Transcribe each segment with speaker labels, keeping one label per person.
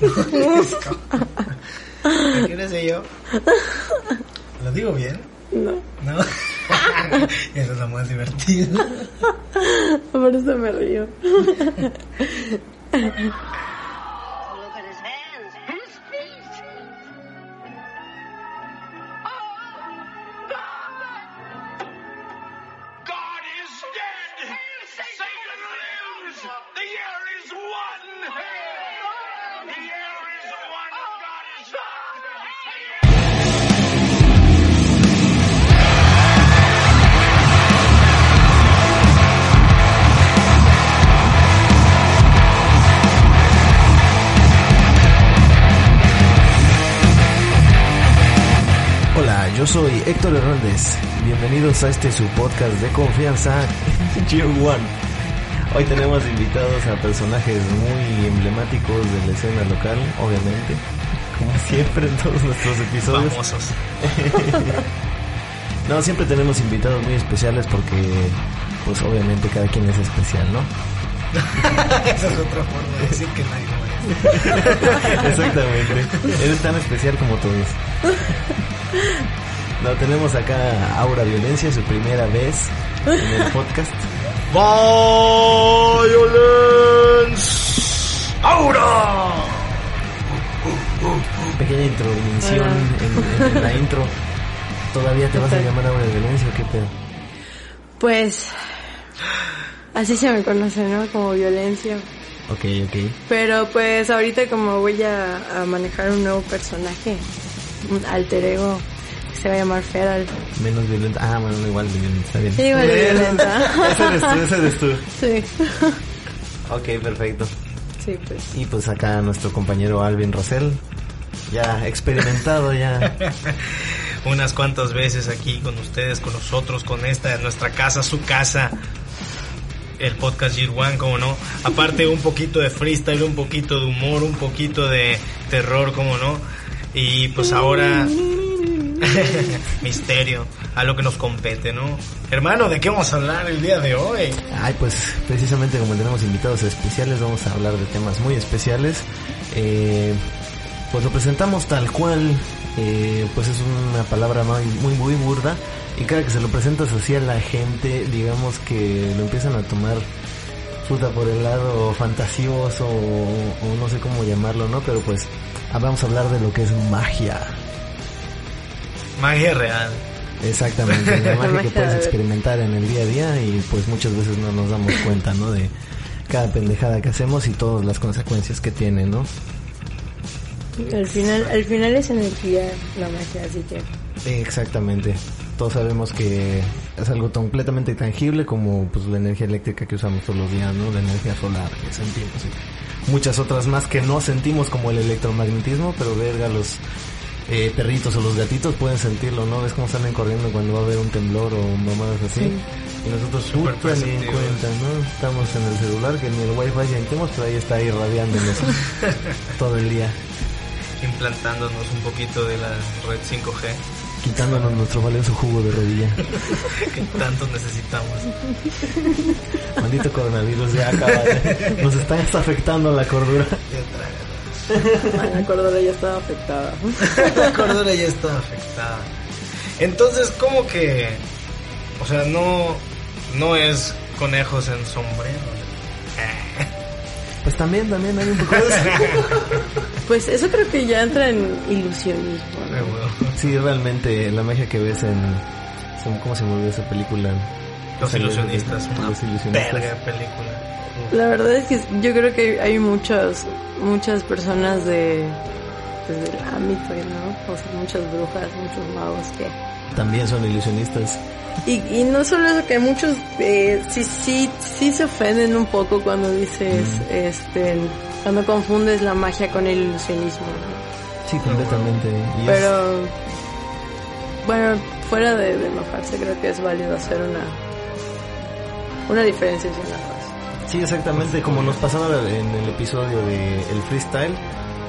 Speaker 1: Disco.
Speaker 2: ¿A qué hora sé yo? ¿Lo digo bien?
Speaker 1: No.
Speaker 2: No. Eso es lo más divertido. Héctor Hernández. Bienvenidos a este su podcast de confianza, Year One. Hoy tenemos invitados a personajes muy emblemáticos de la escena local, obviamente. Como siempre en todos nuestros episodios.
Speaker 3: Famosos.
Speaker 2: No, siempre tenemos invitados muy especiales porque, pues obviamente cada quien es especial, ¿no?
Speaker 3: Esa es otra forma de decir que nadie lo es.
Speaker 2: Exactamente. Eres tan especial como todos. No, tenemos acá a Aura Violencia, su primera vez en el podcast.
Speaker 3: ¡Violence! ¡Aura!
Speaker 2: Pequeña introducción en, en la intro. ¿Todavía te vas a llamar Aura Violencia o qué pedo?
Speaker 1: Pues así se me conoce, ¿no? Como violencia.
Speaker 2: Ok, ok.
Speaker 1: Pero pues ahorita como voy a, a manejar un nuevo personaje, un alter ego, se va a llamar Feral.
Speaker 2: Menos violenta. Ah, bueno, no, igual violenta, está bien.
Speaker 1: Sí, igual de violenta.
Speaker 2: ese eres tú, ese eres tú.
Speaker 1: Sí.
Speaker 2: Ok, perfecto.
Speaker 1: Sí, pues.
Speaker 2: Y pues acá nuestro compañero Alvin Rosell, ya experimentado, ya
Speaker 3: Unas cuantas veces aquí con ustedes, con nosotros, con esta, nuestra casa, su casa. El podcast Year One, como no. Aparte un poquito de freestyle, un poquito de humor, un poquito de terror, como no. Y pues ahora... Misterio, a lo que nos compete, ¿no? Hermano, ¿de qué vamos a hablar el día de hoy?
Speaker 2: Ay, pues precisamente como tenemos invitados especiales, vamos a hablar de temas muy especiales. Eh, pues lo presentamos tal cual, eh, pues es una palabra muy, muy, burda. Y cada que se lo presentas así a la gente, digamos que lo empiezan a tomar puta por el lado fantasioso o, o no sé cómo llamarlo, ¿no? Pero pues ah, vamos a hablar de lo que es magia.
Speaker 3: Magia real.
Speaker 2: Exactamente, la magia que puedes
Speaker 1: de-
Speaker 2: experimentar en el día a día y pues muchas veces no nos damos cuenta, ¿no? De cada pendejada que hacemos y todas las consecuencias que tiene, ¿no?
Speaker 1: Al final, al final es energía la magia, así que.
Speaker 2: Exactamente. Todos sabemos que es algo completamente tangible como pues la energía eléctrica que usamos todos los días, ¿no? La energía solar que sentimos y muchas otras más que no sentimos como el electromagnetismo, pero verga los eh, perritos o los gatitos pueden sentirlo, ¿no? Ves cómo salen corriendo cuando va a haber un temblor o mamadas así.
Speaker 1: Sí.
Speaker 2: Y nosotros
Speaker 3: Súper
Speaker 2: puta ni en cuenta, ¿no? Estamos en el celular que ni el wifi sentimos, pero ahí está irradiándonos todo el día,
Speaker 3: implantándonos un poquito de la red 5G
Speaker 2: quitándonos nuestro valioso jugo de rodilla.
Speaker 3: que tanto necesitamos.
Speaker 2: Maldito coronavirus, ya acaba. Nos está afectando la cordura.
Speaker 1: La cordura ya estaba afectada.
Speaker 3: La cordura ya está afectada. Entonces, como que, o sea, no, no es conejos en sombrero.
Speaker 2: Pues también, también hay un poco de eso.
Speaker 1: Pues eso creo que ya entra en ilusionismo.
Speaker 3: Ay.
Speaker 2: Sí, realmente la magia que ves en... ¿Cómo se me olvidó esa película?
Speaker 3: Los ilusionistas, una
Speaker 2: Los ilusionistas.
Speaker 3: verga película.
Speaker 1: La verdad es que yo creo que hay muchas, muchas personas de, pues, del ámbito, ¿no? O sea, muchas brujas, muchos magos que...
Speaker 2: También son ilusionistas.
Speaker 1: Y, y no solo eso, que muchos eh, sí, sí, sí se ofenden un poco cuando dices, este, cuando confundes la magia con el ilusionismo. ¿no?
Speaker 2: Sí, completamente. Y es-
Speaker 1: Pero, bueno, fuera de, de enojarse, creo que es válido hacer una, una diferenciación a cosas.
Speaker 2: Sí, exactamente, como nos pasaba en el episodio de el freestyle,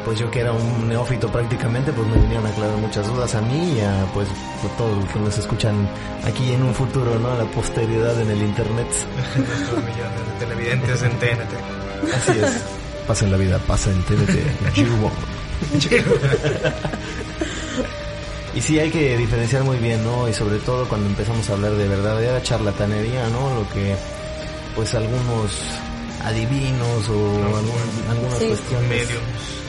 Speaker 2: pues yo que era un neófito prácticamente, pues me vinieron a aclarar muchas dudas a mí y a pues a todos los que nos escuchan aquí en un futuro, ¿no? A la posteridad en el internet.
Speaker 3: Nuestros millones de televidentes en TNT.
Speaker 2: Así es. Pasa en la vida, pasa en TNT. G1. Y sí hay que diferenciar muy bien, ¿no? Y sobre todo cuando empezamos a hablar de verdadera charlatanería, ¿no? Lo que pues algunos adivinos o algún- algunas
Speaker 1: Sí.
Speaker 2: cuestiones
Speaker 3: Medios.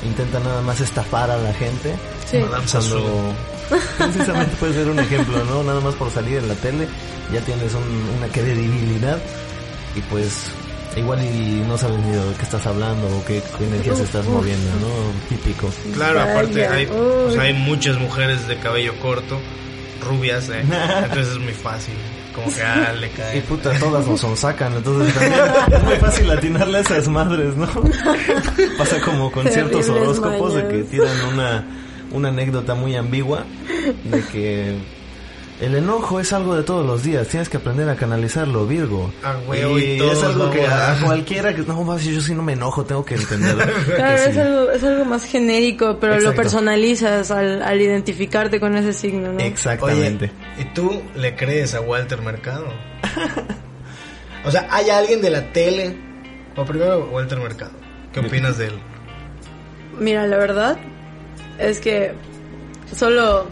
Speaker 2: intentan nada más estafar a la gente.
Speaker 1: Sí.
Speaker 2: Cuando precisamente puede ser un ejemplo, ¿no? Nada más por salir en la tele ya tienes un- una credibilidad y pues igual y no sabes ni de qué estás hablando o qué, qué energías estás moviendo, ¿no? Típico.
Speaker 3: Claro, aparte hay, hay muchas mujeres de cabello corto, rubias, ¿eh? entonces es muy fácil. Como que ah, le
Speaker 2: Y
Speaker 3: cae.
Speaker 2: puta, todas nos sonsacan, entonces también es muy fácil atinarle a esas madres, ¿no? Pasa como con ciertos horóscopos de que tiran una, una anécdota muy ambigua de que el enojo es algo de todos los días, tienes que aprender a canalizarlo, Virgo.
Speaker 3: A huevo y
Speaker 2: es algo que a,
Speaker 3: a-
Speaker 2: cualquiera que no, si yo sí no me enojo, tengo que entenderlo.
Speaker 1: Claro,
Speaker 2: Que
Speaker 1: es, algo, es algo más genérico, pero
Speaker 2: Exacto.
Speaker 1: lo personalizas al, al identificarte con ese signo, ¿no?
Speaker 2: Exactamente.
Speaker 3: Oye, ¿y tú le crees a Walter Mercado? o sea, ¿hay alguien de la tele? O primero, Walter Mercado. ¿Qué opinas de él?
Speaker 1: Mira, la verdad es que solo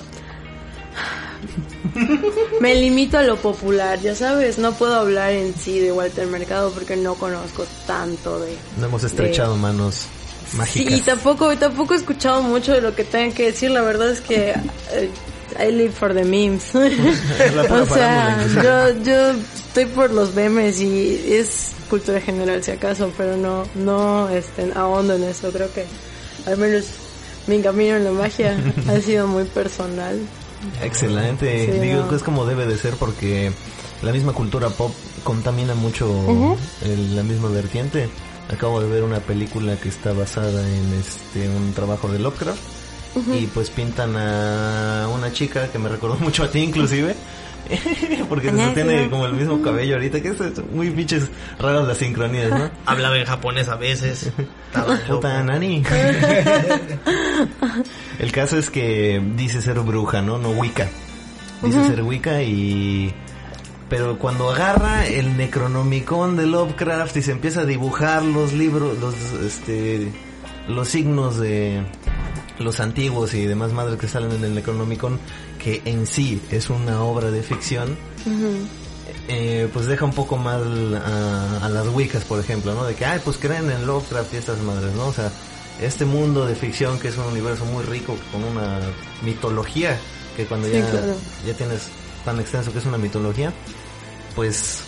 Speaker 1: me limito a lo popular, ya sabes, no puedo hablar en sí de Walter Mercado porque no conozco tanto de...
Speaker 2: No hemos estrechado manos mágicas.
Speaker 1: Sí, y tampoco, tampoco he escuchado mucho de lo que tengan que decir, la verdad es que eh, I live for the memes. O sea, yo, yo estoy por los memes y es cultura general si acaso, pero no, no este, ahondo en eso, creo que al menos mi camino en la magia ha sido muy personal.
Speaker 2: Excelente,
Speaker 1: Sí,
Speaker 2: digo que es como debe de ser porque la misma cultura pop contamina mucho el- la misma vertiente. Acabo de ver una película que está basada en este un trabajo de Lovecraft y pues pintan a una chica que me recordó mucho a ti inclusive. Porque se
Speaker 1: Ajá,
Speaker 2: tiene
Speaker 1: sí.
Speaker 2: como el mismo cabello ahorita, que es muy pinches raras las sincronías, ¿no?
Speaker 3: Hablaba en japonés a veces.
Speaker 2: Puta nani. El caso es que dice ser bruja, ¿no? No Wicca. Dice ser Wicca y... Pero cuando agarra el Necronomicon de Lovecraft y se empieza a dibujar los libros, los, este, los signos de los antiguos y demás madres que salen en el Necronomicon, que en sí es una obra de ficción, eh, pues deja un poco mal a, a las Wiccas, por ejemplo, ¿no? De que, ay, pues creen en Lovecraft y estas madres, ¿no? O sea, este mundo de ficción que es un universo muy rico con una mitología, que cuando
Speaker 1: Sí,
Speaker 2: ya,
Speaker 1: claro.
Speaker 2: ya tienes tan extenso que es una mitología, pues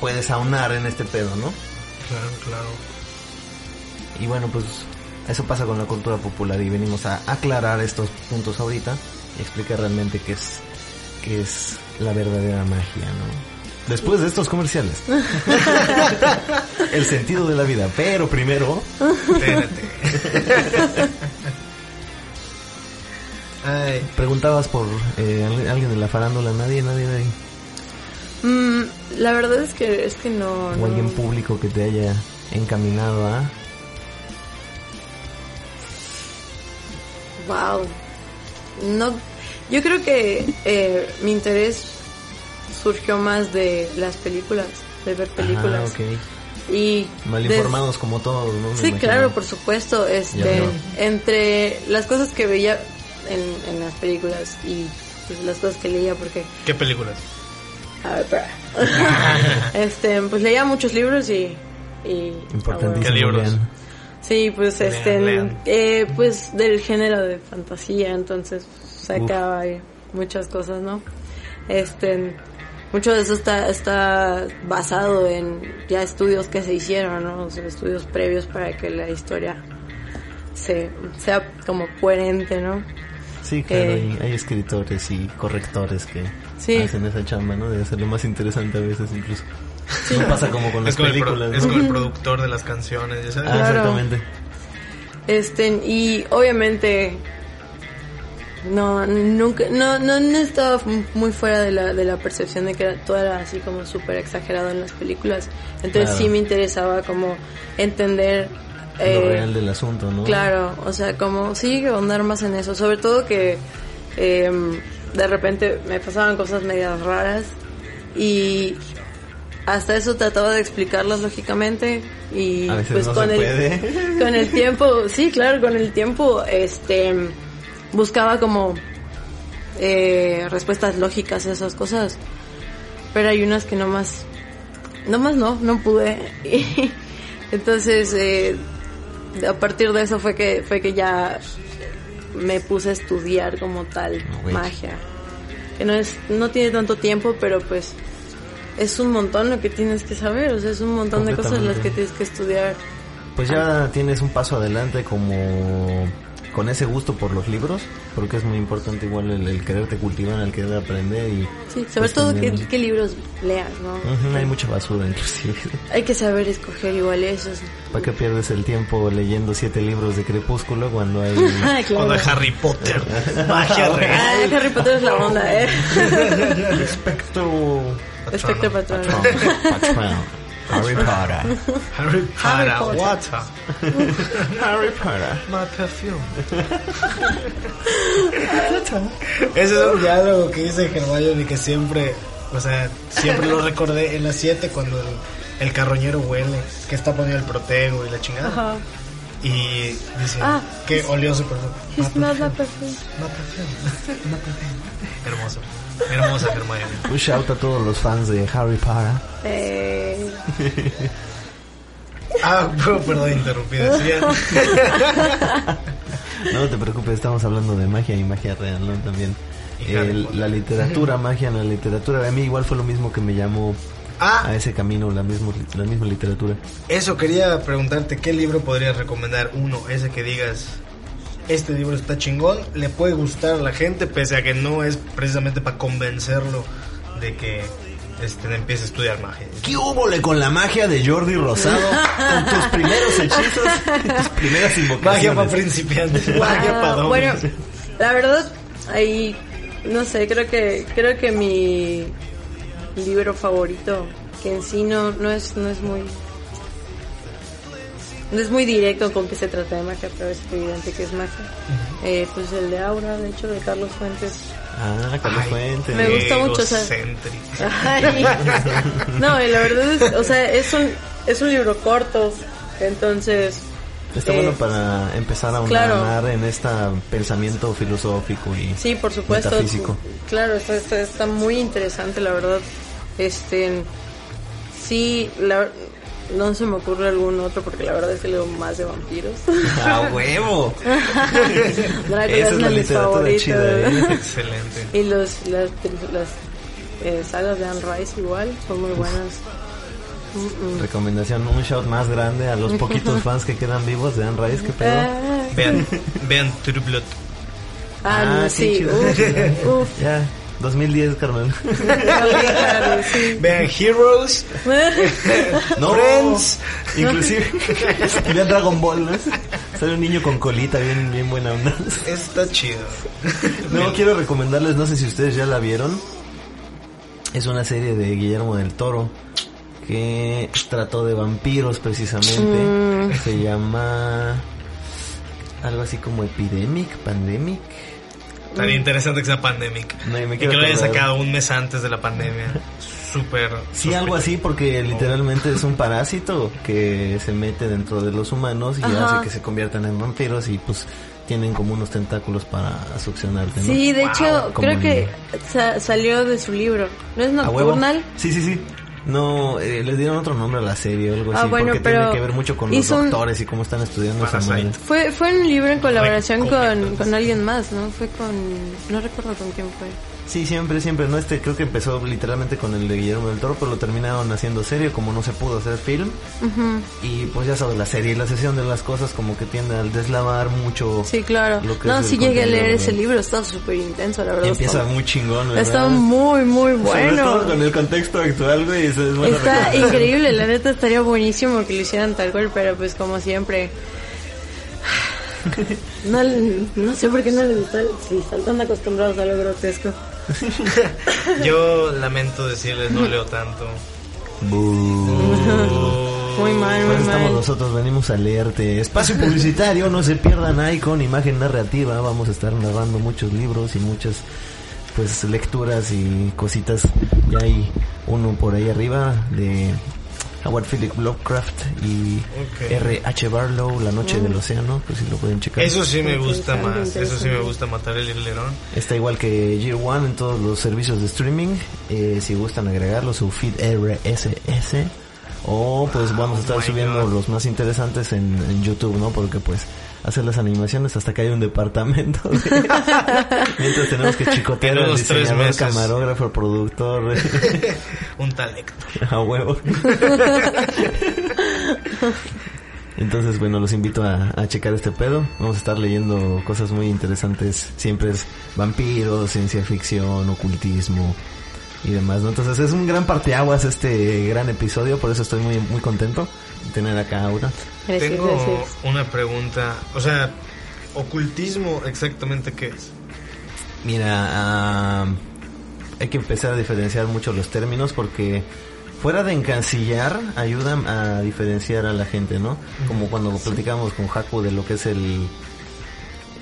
Speaker 2: puedes aunar en este pedo, ¿no?
Speaker 3: Claro, claro.
Speaker 2: Y bueno, pues eso pasa con la cultura popular y venimos a aclarar estos puntos ahorita y explicar realmente qué es, qué es la verdadera magia, ¿no? Después de estos comerciales. El sentido de la vida. Pero primero,
Speaker 3: TNT. Ay,
Speaker 2: preguntabas por eh, al- alguien de la farándula. Nadie, nadie, nadie.
Speaker 1: Mm, la verdad es que es que no,
Speaker 2: O
Speaker 1: no.
Speaker 2: alguien público que te haya encaminado a...
Speaker 1: Wow. No, yo creo que eh, mi interés surgió más de las películas, de ver películas.
Speaker 2: Ah, ok.
Speaker 1: Y
Speaker 2: Mal
Speaker 1: des-
Speaker 2: informados como todos, ¿no? Me
Speaker 1: Sí,
Speaker 2: imagino.
Speaker 1: claro, por supuesto. Este, entre las cosas que veía en, en las películas y pues, las cosas que leía, porque
Speaker 3: ¿qué películas?
Speaker 1: a ver, espera. este, pues leía muchos libros y, y
Speaker 2: Importantísimo.
Speaker 3: ¿Qué libros?
Speaker 2: bien.
Speaker 1: Sí, pues
Speaker 3: Lean,
Speaker 1: este,
Speaker 3: lean.
Speaker 1: eh, pues del género de fantasía, entonces sacaba ahí muchas cosas, ¿no? Este, mucho de eso está, está basado en ya estudios que se hicieron, ¿no? O sea, estudios previos para que la historia se, sea como coherente, ¿no?
Speaker 2: Sí, claro,
Speaker 1: Eh.
Speaker 2: hay, hay escritores y correctores que
Speaker 1: Sí.
Speaker 2: hacen esa chamba, ¿no? De hacerlo más interesante a veces incluso. No pasa como con las películas,
Speaker 3: es como el productor de las canciones, ya sabes.
Speaker 2: Ah,
Speaker 1: Claro.
Speaker 2: exactamente.
Speaker 1: Este, y obviamente no nunca no no, no estaba muy fuera de la, de la percepción de que era, todo era así como súper exagerado en las películas. Entonces
Speaker 2: Claro.
Speaker 1: sí me interesaba como entender
Speaker 2: Lo
Speaker 1: eh,
Speaker 2: real del asunto, ¿no?
Speaker 1: Claro, o sea, como sí, ahondar más en eso. Sobre todo que eh, de repente me pasaban cosas medias raras y hasta eso trataba de explicarlas lógicamente y
Speaker 2: A veces
Speaker 1: pues
Speaker 2: no
Speaker 1: con
Speaker 2: se
Speaker 1: el
Speaker 2: puede.
Speaker 1: con el tiempo, sí, claro, con el tiempo este buscaba como eh, respuestas lógicas a esas cosas. Pero hay unas que nomás nomás no, no pude. Y entonces eh, a partir de eso fue que fue que ya me puse a estudiar como tal
Speaker 2: No,
Speaker 1: magia. Que no es no tiene tanto tiempo, pero pues es un montón lo que tienes que saber, o sea, es un montón de cosas las que tienes que estudiar.
Speaker 2: Pues ya tienes un paso adelante como con ese gusto por los libros, porque es muy importante igual el, el quererte cultivar, el querer aprender y...
Speaker 1: Sí, sobre
Speaker 2: pues,
Speaker 1: todo qué, qué libros leas, ¿no?
Speaker 2: Ujú, hay mucha basura inclusive.
Speaker 1: Hay que saber escoger igual esos.
Speaker 2: ¿Para qué pierdes el tiempo leyendo siete libros de Crepúsculo cuando hay...
Speaker 1: Ah, claro.
Speaker 3: Cuando es Harry Potter, magia real.
Speaker 1: Ah, Harry Potter es la onda, ¿eh?
Speaker 2: Espectro...
Speaker 1: Espectro patrón.
Speaker 2: Patrón. Harry Potter.
Speaker 3: Harry
Speaker 1: Harry
Speaker 3: Potter,
Speaker 1: Potter.
Speaker 3: water,
Speaker 2: Harry Potter.
Speaker 3: my perfume. Ese es un diálogo que dice Hermione que siempre, o sea, siempre lo recordé en las 7 cuando el, el carroñero huele, que está poniendo el protego y la chingada.
Speaker 1: Ajá.
Speaker 3: Y dice
Speaker 1: Ah,
Speaker 3: que olió su perfume.
Speaker 1: Like perfume.
Speaker 3: My perfume. My perfume. Hermoso. Hermosa Hermione.
Speaker 2: Un shout a todos los fans de Harry Potter.
Speaker 1: Eh,
Speaker 3: Ah, perdón.
Speaker 2: No te preocupes, estamos hablando de magia y magia real, ¿no? También. La literatura, magia en la literatura. A mí igual fue lo mismo que me llamó
Speaker 3: Ah,
Speaker 2: a ese camino, la, mismo, la misma literatura.
Speaker 3: Eso, quería preguntarte, ¿qué libro podrías recomendar? Uno, ese que digas, este libro está chingón, le puede gustar a la gente, pese a que no es precisamente para convencerlo de que este, empiece a estudiar magia.
Speaker 2: ¿Qué hubo con la magia de Jordi Rosado? Con tus primeros hechizos tus primeras
Speaker 3: Magia
Speaker 2: invocaciones.
Speaker 3: para principiantes, magia para
Speaker 1: bueno, la verdad, ahí, no sé, creo que, creo que mi libro favorito, que en sí no, no es, no es muy, es muy directo con que se trata de magia, pero es evidente que es magia. Eh, pues el de Aura, de hecho, de Carlos Fuentes.
Speaker 2: Ah, Carlos
Speaker 3: Ay,
Speaker 2: Fuentes.
Speaker 1: Me gusta mucho, o sea-
Speaker 3: egocéntrico.
Speaker 1: Ay. No, y la verdad es, o sea, es un, es un libro corto, entonces...
Speaker 2: Está
Speaker 1: eh,
Speaker 2: bueno para empezar a
Speaker 1: claro.
Speaker 2: ahondar en este pensamiento filosófico y
Speaker 1: Sí, por supuesto.
Speaker 2: metafísico.
Speaker 1: Claro, está, está, está muy interesante, la verdad. Este, sí, la- no se me ocurre algún otro porque la verdad es que leo más de vampiros.
Speaker 2: ¡A huevo!
Speaker 1: Drácula
Speaker 2: Esa es
Speaker 1: uno
Speaker 2: la
Speaker 1: de mis favoritos.
Speaker 2: ¿eh?
Speaker 3: Excelente.
Speaker 1: Y los, las, las eh, sagas de Anne Rice igual, son muy buenas. Mm, mm.
Speaker 2: Recomendación, un shout más grande a los poquitos fans que quedan vivos de Anne Rice, ¿qué pedo?
Speaker 1: Ah,
Speaker 3: Vean, vean True Blood.
Speaker 1: ah,
Speaker 2: Ah,
Speaker 1: no,
Speaker 2: sí,
Speaker 1: sí,
Speaker 2: chido.
Speaker 1: uf, uf.
Speaker 2: Ya, 2010, carnal.
Speaker 1: Claro, sí.
Speaker 3: Vean Heroes.
Speaker 2: No,
Speaker 3: Friends.
Speaker 2: Inclusive, vean Dragon Ball, ¿no? Sale un niño con colita bien, bien buena onda.
Speaker 3: Está chido.
Speaker 2: No, quiero recomendarles, no sé si ustedes ya la vieron. Es una serie de Guillermo del Toro que trató de vampiros precisamente. Se llama algo así como Epidemic, Pandemic.
Speaker 3: Tan interesante que sea Pandemic.
Speaker 2: No, y me
Speaker 3: y
Speaker 2: quiero
Speaker 3: que lo haya
Speaker 2: acordar.
Speaker 3: sacado un mes antes de la pandemia. Súper.
Speaker 2: Sí, algo así porque literalmente es un parásito que se mete dentro de los humanos y
Speaker 1: Ajá.
Speaker 2: hace que se conviertan en vampiros y pues tienen como unos tentáculos para succionarte, ¿no?
Speaker 1: Sí, de
Speaker 3: Wow,
Speaker 1: hecho,
Speaker 2: como
Speaker 1: creo que sa- salió de su libro. ¿No es. Nocturnal?
Speaker 2: Sí, sí, sí. No, eh, le dieron otro nombre a la serie o algo
Speaker 1: Ah,
Speaker 2: así,
Speaker 1: bueno,
Speaker 2: porque
Speaker 1: pero
Speaker 2: tiene que ver mucho con los
Speaker 1: un-
Speaker 2: doctores y cómo están estudiando esa madre.
Speaker 1: Fue, fue un libro en colaboración
Speaker 3: Ay,
Speaker 1: con, con alguien más, ¿no? Fue con... No recuerdo con quién fue.
Speaker 2: Sí, siempre, siempre, ¿no? Este creo que empezó literalmente con el de Guillermo del Toro, pero lo terminaron haciendo serio, como no se pudo hacer film. Y pues ya sabes, la serie y la sesión de las cosas como que tiende al deslavar mucho.
Speaker 1: Sí, claro.
Speaker 2: Lo que
Speaker 1: No, sí llegué a leer ese libro, está súper intenso, la verdad.
Speaker 2: Empieza
Speaker 1: está,
Speaker 2: muy chingón, ¿verdad?
Speaker 1: está muy, muy
Speaker 2: Sobre
Speaker 1: bueno.
Speaker 2: todo con el contexto actual, güey. es
Speaker 1: Está increíble, la neta estaría buenísimo que lo hicieran tal cual, pero pues como siempre... No, no sé por qué no les gusta, si están tan acostumbrados a lo grotesco.
Speaker 3: Yo lamento decirles, no leo tanto.
Speaker 1: Muy mal, muy
Speaker 2: estamos
Speaker 1: mal.
Speaker 2: nosotros, venimos a leerte. Espacio publicitario, no se pierdan ahí con imagen narrativa. Vamos a estar narrando muchos libros y muchas pues lecturas y cositas. Ya hay uno por ahí arriba de Howard Philip Lovecraft y
Speaker 3: Ok.
Speaker 2: R.H. Barlow, La Noche del Océano, pues si lo pueden checar.
Speaker 3: Eso sí me gusta más, eso sí me gusta matar el hilerón.
Speaker 2: Está igual que Year One en todos los servicios de streaming. Eh, si gustan agregarlo, su feed RSS. O pues vamos a estar
Speaker 3: Oh
Speaker 2: subiendo
Speaker 3: God.
Speaker 2: los más interesantes en, en YouTube, ¿no? Porque pues hacer las animaciones hasta que hay un departamento. Mientras tenemos que chicotear al diseñador, camarógrafo, productor,
Speaker 3: Un talecto.
Speaker 2: a huevo. Entonces, bueno, los invito a, a checar este pedo. Vamos a estar leyendo cosas muy interesantes. Siempre es vampiros, ciencia ficción, ocultismo y demás, ¿no? Entonces es un gran parteaguas este gran episodio, por eso estoy muy muy contento de tener acá a Aura.
Speaker 1: Gracias,
Speaker 3: Tengo
Speaker 1: gracias.
Speaker 3: una pregunta, o sea, ocultismo exactamente qué es.
Speaker 2: Mira, ah, hay que empezar a diferenciar mucho los términos porque fuera de encasillar ayudan a diferenciar a la gente, ¿no? Como cuando platicamos con Haku de lo que es el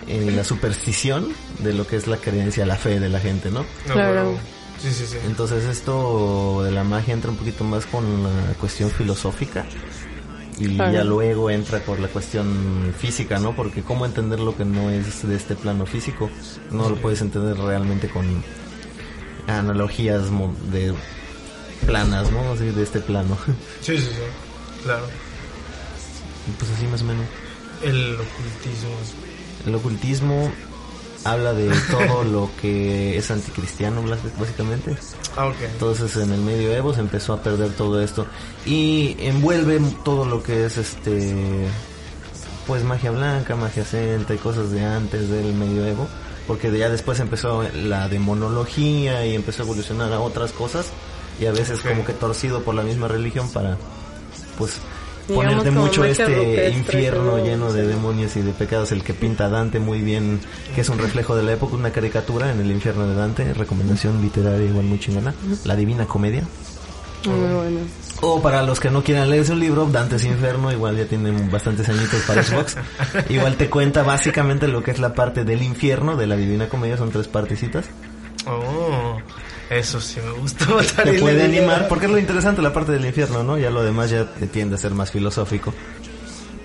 Speaker 2: eh, la superstición, de lo que es la creencia, la fe de la gente, ¿no?
Speaker 3: No,
Speaker 1: Claro.
Speaker 3: Pero- Sí, sí, sí.
Speaker 2: Entonces esto de la magia entra un poquito más con la cuestión filosófica y
Speaker 1: Claro.
Speaker 2: ya luego entra por la cuestión física, ¿no? Porque cómo entender lo que no es de este plano físico, no lo puedes entender realmente con analogías mo- de planas, ¿no? Así de este plano.
Speaker 3: Sí, sí, sí. Claro.
Speaker 2: Y pues así más o menos.
Speaker 3: El ocultismo.
Speaker 2: El ocultismo habla de todo lo que es anticristiano, básicamente.
Speaker 3: Ah.
Speaker 2: Entonces en el medioevo se empezó a perder todo esto y envuelve todo lo que es este pues magia blanca, magia celta y cosas de antes del medioevo, porque ya después empezó la demonología y empezó a evolucionar a otras cosas y a veces como que torcido por la misma religión para pues Ponerte mucho este
Speaker 1: rupestre,
Speaker 2: infierno lleno de
Speaker 1: sí.
Speaker 2: demonios y de pecados, el que pinta Dante muy bien, que es un reflejo de la época, una caricatura en el infierno de Dante, recomendación literaria igual muy chingona, La Divina Comedia.
Speaker 1: Muy bueno.
Speaker 2: O para los que no quieran leerse un libro, Dante's Inferno, igual ya tienen bastantes añitos para Xbox. igual te cuenta básicamente lo que es la parte del infierno de la Divina Comedia, son tres partecitas.
Speaker 3: Oh, eso sí me matar
Speaker 2: Te puede animar, porque es lo interesante la parte del infierno, ¿no? Ya lo demás ya te tiende a ser más filosófico.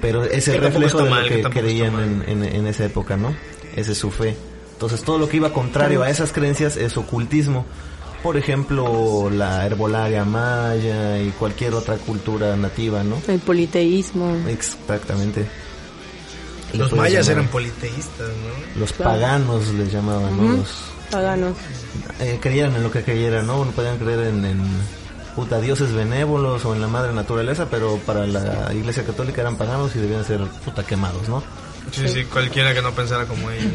Speaker 2: Pero es el reflejo de lo
Speaker 3: mal, que
Speaker 2: creían en, en- en esa época, ¿no? Esa es su fe. Entonces todo lo que iba contrario a esas creencias es ocultismo. Por ejemplo, la herbolaria maya y cualquier otra cultura nativa, ¿no?
Speaker 1: El politeísmo.
Speaker 2: Exactamente.
Speaker 3: Los
Speaker 2: puedes
Speaker 3: mayas
Speaker 2: llamar-
Speaker 3: eran politeístas, ¿no?
Speaker 2: Los
Speaker 1: Claro.
Speaker 2: paganos les llamaban, ¿no? Los,
Speaker 1: Paganos.
Speaker 2: eh, creían en lo que creyeran, ¿no? Podían creer en, en puta dioses benévolos o en la madre naturaleza, pero para la iglesia católica eran paganos y debían ser puta quemados, ¿no?
Speaker 3: Sí, sí, cualquiera que no pensara como ellos.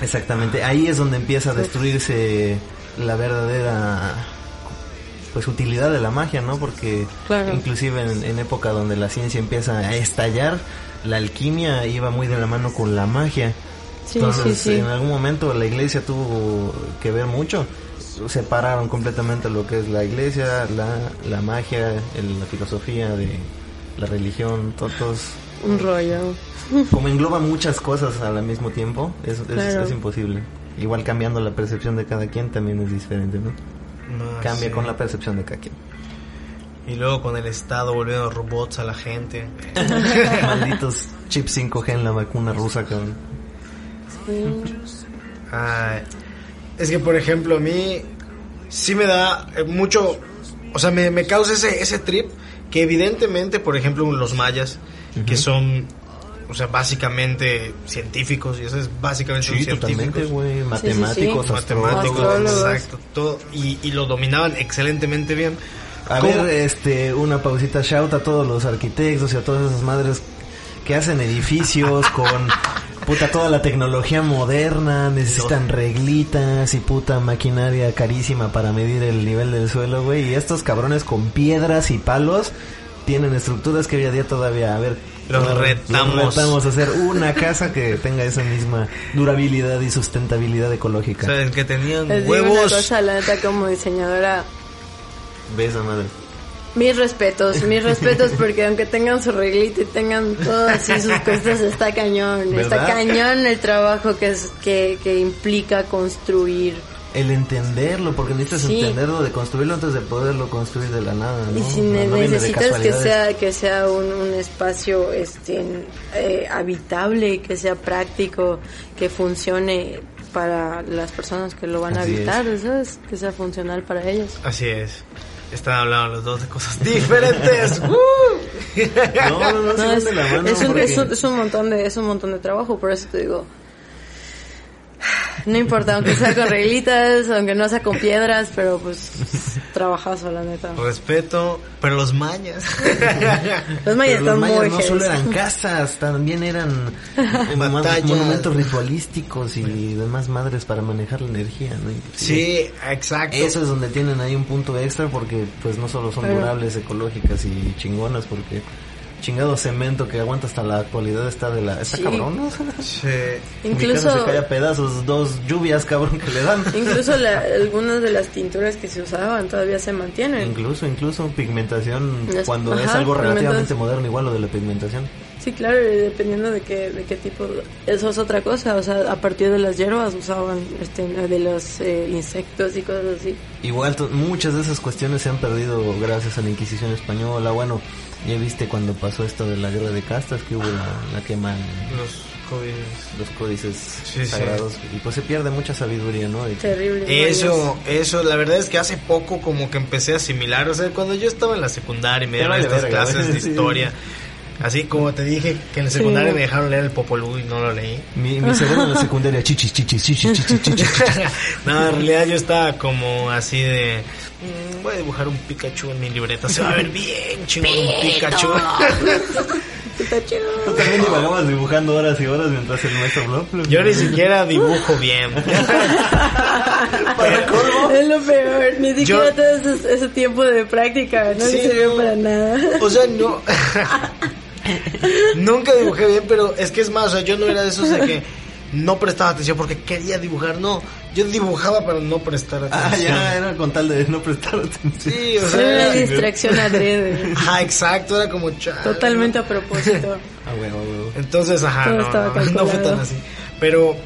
Speaker 2: Exactamente, ahí es donde empieza a destruirse la verdadera pues utilidad de la magia, ¿no? Porque
Speaker 1: Claro.
Speaker 2: inclusive en, en época donde la ciencia empieza a estallar, la alquimia iba muy de la mano con la magia.
Speaker 1: Sí,
Speaker 2: Entonces,
Speaker 1: sí, sí.
Speaker 2: en algún momento la iglesia tuvo que ver mucho. Separaron completamente lo que es la iglesia, la, la magia, el- la filosofía de la religión, to- todos.
Speaker 1: Un rollo.
Speaker 2: Como engloba muchas cosas al mismo tiempo, es, es-
Speaker 1: Claro.
Speaker 2: es imposible. Igual cambiando la percepción de cada quien también es diferente, ¿no?
Speaker 3: No,
Speaker 2: Cambia
Speaker 3: sí.
Speaker 2: con la percepción de cada quien.
Speaker 3: Y luego con el Estado volviendo robots a la gente.
Speaker 2: Malditos chips 5G en la vacuna rusa, cabrón.
Speaker 3: Ay, es que, por ejemplo, a mí sí me da eh, mucho o sea, me, me causa ese, ese trip que evidentemente, por ejemplo, los mayas, que son, o sea, básicamente científicos, y eso es básicamente
Speaker 2: Sí,
Speaker 3: científicos.
Speaker 1: sí,
Speaker 2: Matemáticos,
Speaker 1: sí.
Speaker 3: Matemáticos,
Speaker 1: Astrólogos.
Speaker 3: exacto, todo, y, y lo dominaban excelentemente bien.
Speaker 2: A
Speaker 3: ¿Cómo?
Speaker 2: ver, este, una pausita shout a todos los arquitectos y a todas esas madres que hacen edificios con puta toda la tecnología moderna, necesitan reglitas y puta maquinaria carísima para medir el nivel del suelo, güey. Y estos cabrones con piedras y palos tienen estructuras que hoy a día todavía, a ver,
Speaker 3: Los
Speaker 2: los
Speaker 3: retamos.
Speaker 2: retamos a hacer una casa que tenga esa misma durabilidad y sustentabilidad ecológica.
Speaker 3: ¿Sabes? Que tenían
Speaker 1: Les digo una
Speaker 3: huevos.
Speaker 1: cosa, la neta, como diseñadora,
Speaker 2: Ve esa madre.
Speaker 1: Mis respetos, mis respetos, porque aunque tengan su reglita y tengan todo así sus cosas, está cañón, está cañón el trabajo que, es, que, que implica construir.
Speaker 2: El entenderlo, porque necesitas
Speaker 1: Sí.
Speaker 2: entenderlo de construirlo antes de poderlo construir de la nada, ¿no?
Speaker 1: Y si
Speaker 2: No-
Speaker 1: necesitas que sea que sea un, un espacio este eh, habitable, que sea práctico, que funcione para las personas que lo van a habitar, ¿sabes? Que sea funcional para ellos.
Speaker 3: Así es. Están hablando los dos de cosas diferentes. ¡Uh!
Speaker 2: No, no, no, se
Speaker 1: No,
Speaker 2: van
Speaker 1: es,
Speaker 2: de la mano
Speaker 1: es un,
Speaker 2: porque-
Speaker 1: es un- es un montón de es un montón de trabajo, por eso te digo. No importa, aunque sea con reglitas, aunque no sea con piedras, pero pues trabajazo la neta.
Speaker 3: Respeto, pero los mayas.
Speaker 1: Los mayas
Speaker 2: Pero los
Speaker 1: están
Speaker 2: mayas
Speaker 1: muy
Speaker 2: no solo eran casas, también eran
Speaker 3: Batallas.
Speaker 2: monumentos ritualísticos y demás madres para manejar la energía, ¿no?
Speaker 3: Sí, exacto.
Speaker 2: Eso es donde tienen ahí un punto extra porque pues no solo son
Speaker 1: Pero-
Speaker 2: durables, ecológicas y chingonas porque chingado cemento que aguanta hasta la actualidad está de la... Está
Speaker 1: Sí.
Speaker 2: cabrón, ¿no?
Speaker 3: Sí.
Speaker 2: Mi
Speaker 1: Incluso
Speaker 2: se cae a pedazos, dos lluvias cabrón que le dan.
Speaker 1: incluso la- algunas de las tinturas que se usaban todavía se mantienen.
Speaker 2: Incluso, incluso pigmentación
Speaker 1: Es-
Speaker 2: cuando es algo relativamente moderno, igual lo de la pigmentación.
Speaker 1: Sí, claro, dependiendo de qué, de qué tipo. Eso es otra cosa, o sea, a partir de las hierbas usaban este, de los eh, insectos y cosas así.
Speaker 2: Igual muchas de esas cuestiones se han perdido gracias a la Inquisición española. Bueno, ya viste cuando pasó esto de la guerra de castas que hubo la, la quema
Speaker 3: Los códices.
Speaker 2: los códices
Speaker 3: Sí, sí.
Speaker 2: sagrados y pues se pierde mucha sabiduría, ¿no?
Speaker 1: Terrible.
Speaker 3: Eso, eso, la verdad es que hace poco como que empecé a asimilar, o sea, cuando yo estaba en la secundaria y me
Speaker 2: vale
Speaker 3: estas
Speaker 2: verga,
Speaker 3: clases de
Speaker 2: sí.
Speaker 3: historia, así como te dije que en la secundaria
Speaker 1: Sí.
Speaker 3: me dejaron leer el Popol Vuh y no lo leí.
Speaker 2: mi, mi cerebro en la secundaria, chichis, chichis, chichis, chichis, chichis.
Speaker 3: no, en realidad yo estaba como así de... "Mm, voy a dibujar un Pikachu en mi libreta, se va a ver bien chingón un Pikachu.
Speaker 2: Tú también divagabas dibujando horas y horas mientras el maestro. Blop.
Speaker 3: Yo ni siquiera dibujo bien.
Speaker 2: Para colmo.
Speaker 1: Es lo peor, ni siquiera
Speaker 3: Yo-
Speaker 1: todo ese, ese tiempo de práctica no
Speaker 3: Sí,
Speaker 1: sirvió
Speaker 3: no.
Speaker 1: para nada.
Speaker 3: O sea, no. Nunca dibujé bien, pero es que es más, o sea, yo no era de esos de que no prestaba atención porque quería dibujar, no. Yo dibujaba para no prestar
Speaker 2: Ah,
Speaker 3: atención.
Speaker 2: ya, era con tal de no prestar atención.
Speaker 3: Sí, o
Speaker 1: Era una
Speaker 3: sea.
Speaker 1: distracción adrede.
Speaker 3: Ajá, exacto, era como chale.
Speaker 1: Totalmente a propósito.
Speaker 2: Ah, huevo, huevo.
Speaker 3: Entonces, ajá, no,
Speaker 1: estaba
Speaker 3: no, no fue tan así. Pero.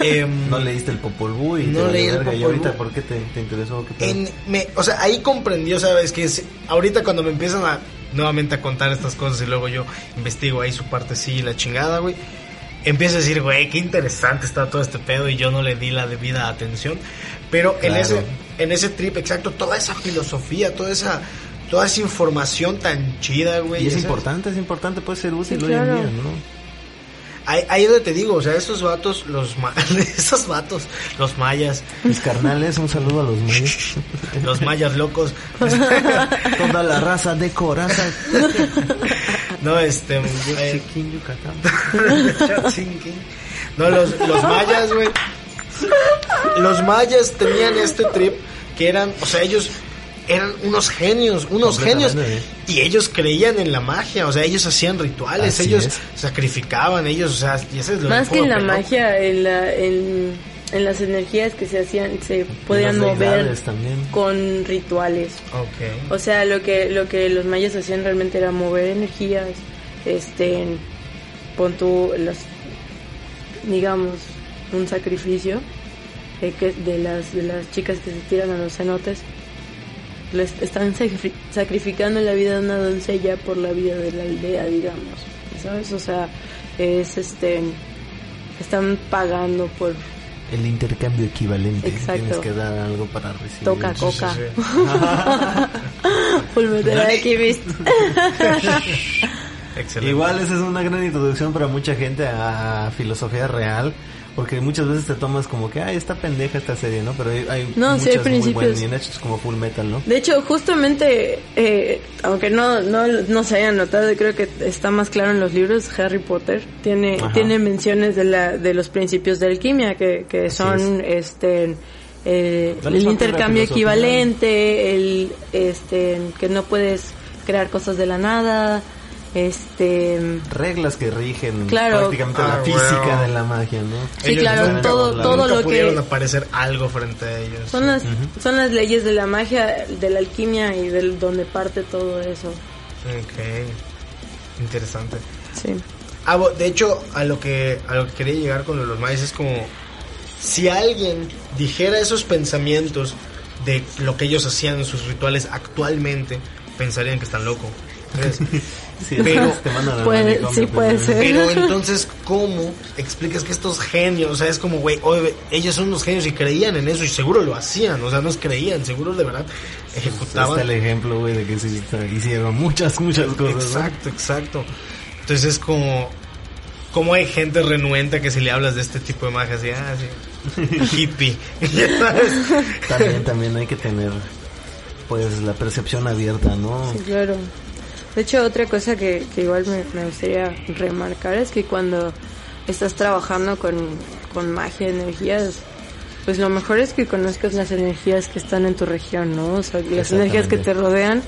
Speaker 3: em,
Speaker 2: No leíste el Popol Vuh y
Speaker 3: No leí el
Speaker 2: verga. ¿Y
Speaker 3: Popol
Speaker 2: ahorita
Speaker 3: Vuh.
Speaker 2: por qué te, te interesó? ¿Qué
Speaker 3: en, me, o sea, ahí comprendió, ¿sabes? Que es- ahorita cuando me empiezan a nuevamente a contar estas cosas y luego yo investigo ahí su parte sí, la chingada, güey. Empiezo a decir, güey, qué interesante está todo este pedo y yo no le di la debida atención. Pero en ese en ese trip, exacto, toda esa filosofía, toda esa toda esa información tan chida, güey.
Speaker 2: Y es importante, es importante, puede ser útil
Speaker 1: Sí,
Speaker 2: hoy en
Speaker 1: claro.
Speaker 2: día, ¿no?
Speaker 3: Ahí, ahí es donde te digo, o sea, esos vatos, los ma- esos vatos, los mayas,
Speaker 2: Mis carnales, un saludo a los mayas.
Speaker 3: los mayas locos.
Speaker 2: Toda la raza de coraza.
Speaker 3: no, este, eh,
Speaker 2: Chiquín, Yucatán.
Speaker 3: No, los, los mayas, güey. Los mayas tenían este trip que eran, o sea, ellos eran unos genios, unos genios.
Speaker 2: Completamente,
Speaker 3: Y ellos creían en la magia, o sea, ellos hacían rituales,
Speaker 2: Así
Speaker 3: ellos
Speaker 2: es.
Speaker 3: sacrificaban, ellos, o sea, y ese es lo
Speaker 1: Más que en la magia, en, la, en, en las energías que se hacían, se podían mover
Speaker 2: también.
Speaker 1: con rituales.
Speaker 3: Ok.
Speaker 1: O sea, lo que lo que los mayas hacían realmente era mover energías, este, pon tú las, digamos, un sacrificio eh, que de las de las chicas que se tiran a los cenotes, les están sacri- sacrificando la vida de una doncella por la vida de la aldea, digamos, ¿sabes? O sea, es este, están pagando por
Speaker 2: El intercambio equivalente.
Speaker 1: Exacto.
Speaker 2: Tienes que dar algo para recibir.
Speaker 1: Toca
Speaker 3: Sí,
Speaker 1: coca.
Speaker 3: sí,
Speaker 1: Alchemist.
Speaker 3: Excelente.
Speaker 2: Igual esa es una gran introducción para mucha gente a filosofía real. Porque muchas veces te tomas como que, ay, está pendeja esta serie, ¿no? Pero hay, hay
Speaker 1: No, sí
Speaker 2: muchas
Speaker 1: hay
Speaker 2: muy
Speaker 1: principios.
Speaker 2: buenas, bien hechas como Full Metal, ¿no?
Speaker 1: De hecho, justamente, eh, aunque no, no, no se hayan notado, creo que está más claro en los libros, Harry Potter tiene,
Speaker 2: Ajá.
Speaker 1: tiene menciones de, la, de los principios de alquimia, que, que son este eh, el intercambio equivalente, el este que no puedes crear cosas de la nada, este
Speaker 2: Reglas que rigen
Speaker 1: Claro.
Speaker 2: prácticamente
Speaker 3: Ah,
Speaker 2: la física
Speaker 3: bueno.
Speaker 2: de la magia, ¿no?
Speaker 1: Sí,
Speaker 3: Ellos
Speaker 1: claro,
Speaker 3: nunca-
Speaker 1: todo, todo lo
Speaker 3: pudieron
Speaker 1: que
Speaker 3: aparecer algo frente a ellos.
Speaker 1: son las, son las leyes de la magia, de la alquimia y del donde parte todo eso.
Speaker 3: Ok. Interesante.
Speaker 1: Sí.
Speaker 3: Ah, de hecho, a lo que a lo que quería llegar con los mayas es como si alguien dijera esos pensamientos de lo que ellos hacían en sus rituales actualmente, pensarían que están locos. Pero-
Speaker 2: te mandan
Speaker 1: Puede- sí,
Speaker 2: pues,
Speaker 1: puede
Speaker 2: ¿no?
Speaker 1: ser.
Speaker 3: Pero entonces, ¿cómo explicas que estos genios, o sea, es como, güey, oye, ellos son unos genios y creían en eso y seguro lo hacían, o sea, no es creían, seguro de verdad
Speaker 2: Está el
Speaker 3: ejecutaban.
Speaker 2: ejemplo, güey, de que sí hicieron muchas, muchas cosas. ¿no?
Speaker 3: Exacto, exacto. Entonces es como, como hay gente renuente que si le hablas de este tipo de magia, así, ah, sí, hippie.
Speaker 2: También, también hay que tener, pues, la percepción abierta, ¿no?
Speaker 1: Sí, claro. De hecho, otra cosa que, que igual me, me gustaría remarcar es que cuando estás trabajando con, con magia, energías, pues lo mejor es que conozcas las energías que están en tu región, ¿no? O sea, las energías que te rodean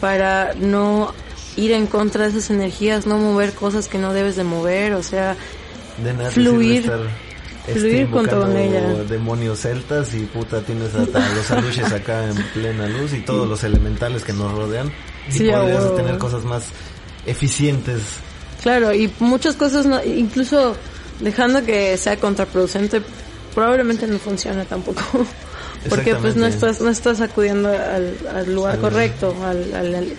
Speaker 1: para no ir en contra de esas energías, no mover cosas que no debes de mover, o sea,
Speaker 2: De nada
Speaker 1: Fluir.
Speaker 2: estar, este,
Speaker 1: Fluir con todo ella.
Speaker 2: demonios celtas y puta tienes hasta los aluches acá en plena luz y todos los elementales que nos rodean. Y
Speaker 1: Sí,
Speaker 2: podrías tener cosas más eficientes.
Speaker 1: Claro, y muchas cosas, no, incluso dejando que sea contraproducente, probablemente no funciona tampoco. Porque pues no estás, no estás acudiendo al, al lugar
Speaker 2: Al-
Speaker 1: correcto, al, al, al-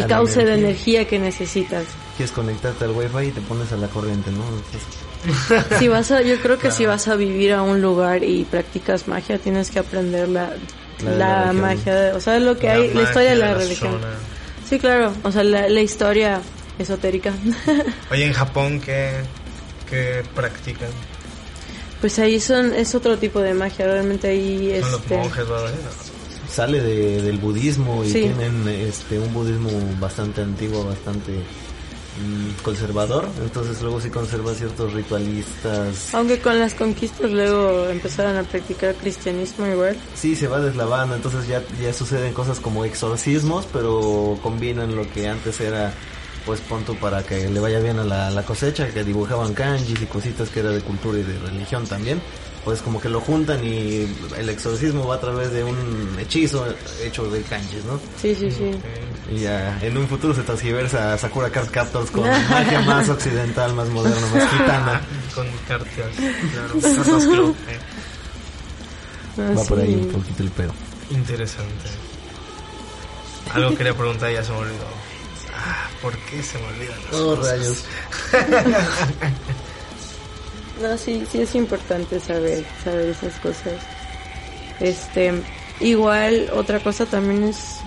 Speaker 2: la
Speaker 1: cauce de
Speaker 2: energía.
Speaker 1: energía que necesitas.
Speaker 2: Quieres conectarte al wifi y te pones a la corriente, ¿no? Entonces,
Speaker 1: Si vas a, yo creo que si vas a vivir a un lugar y practicas magia, tienes que aprender la,
Speaker 2: La
Speaker 1: la,
Speaker 2: la
Speaker 1: magia, de- o sea, lo que hay, la historia de la,
Speaker 3: la
Speaker 1: religión.
Speaker 3: zona.
Speaker 1: Sí, claro, o sea, la, la historia esotérica.
Speaker 3: Oye, en Japón, ¿qué, qué practican?
Speaker 1: pues ahí son, es otro tipo de magia, realmente ahí
Speaker 3: Son los
Speaker 1: este,
Speaker 3: monjes, ¿verdad?
Speaker 2: sale de, del budismo y
Speaker 1: Sí.
Speaker 2: tienen este un budismo bastante antiguo, bastante conservador, entonces luego sí conserva ciertos ritualistas.
Speaker 1: Aunque con las conquistas luego empezaron a practicar cristianismo igual.
Speaker 2: Sí, se va deslavando, entonces ya, ya suceden cosas como exorcismos, pero combinan lo que antes era, pues punto para que le vaya bien a la, la cosecha, que dibujaban kanjis y cositas que era de cultura y de religión también. Pues como que lo juntan y el exorcismo va a través de un hechizo hecho de kanjis, ¿no?
Speaker 1: Sí, sí, sí.
Speaker 2: Y ya en un futuro se transgiversa a Sakura Card Captors con magia más occidental, más moderna, más gitana.
Speaker 3: Con cartas, claro. Club. eh.
Speaker 1: Ah,
Speaker 2: Va por ahí un poquito el pedo.
Speaker 3: Interesante. Algo quería preguntar y ya se me olvidó. Ah, ¿por qué se me olvidan las
Speaker 2: Oh,
Speaker 3: cosas?
Speaker 2: rayos.
Speaker 1: No, sí, sí es importante saber, saber esas cosas. Este, igual otra cosa también es,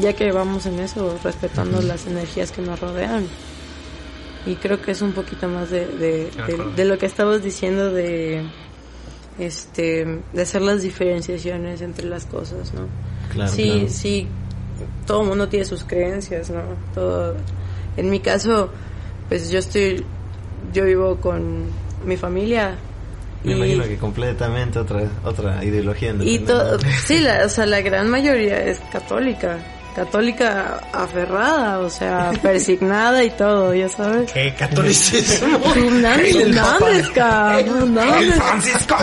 Speaker 1: ya que vamos en eso, respetando las energías que nos rodean. Y creo que es un poquito más de, de,
Speaker 3: De
Speaker 1: de, lo que estabas diciendo de, este, de hacer las diferenciaciones entre las cosas, ¿no?
Speaker 2: Claro,
Speaker 1: sí,
Speaker 2: claro.
Speaker 1: sí, todo el mundo tiene sus creencias, ¿no? Todo, en mi caso, pues yo estoy, yo vivo con mi familia.
Speaker 2: Me
Speaker 1: y,
Speaker 2: imagino que completamente otra otra ideología.
Speaker 1: y sí, la, o sea, la gran mayoría es católica, católica aferrada, o sea, persignada y todo, ya sabes.
Speaker 3: ¿Qué catolicismo?
Speaker 1: Fernández, cabrón.
Speaker 3: Francisco.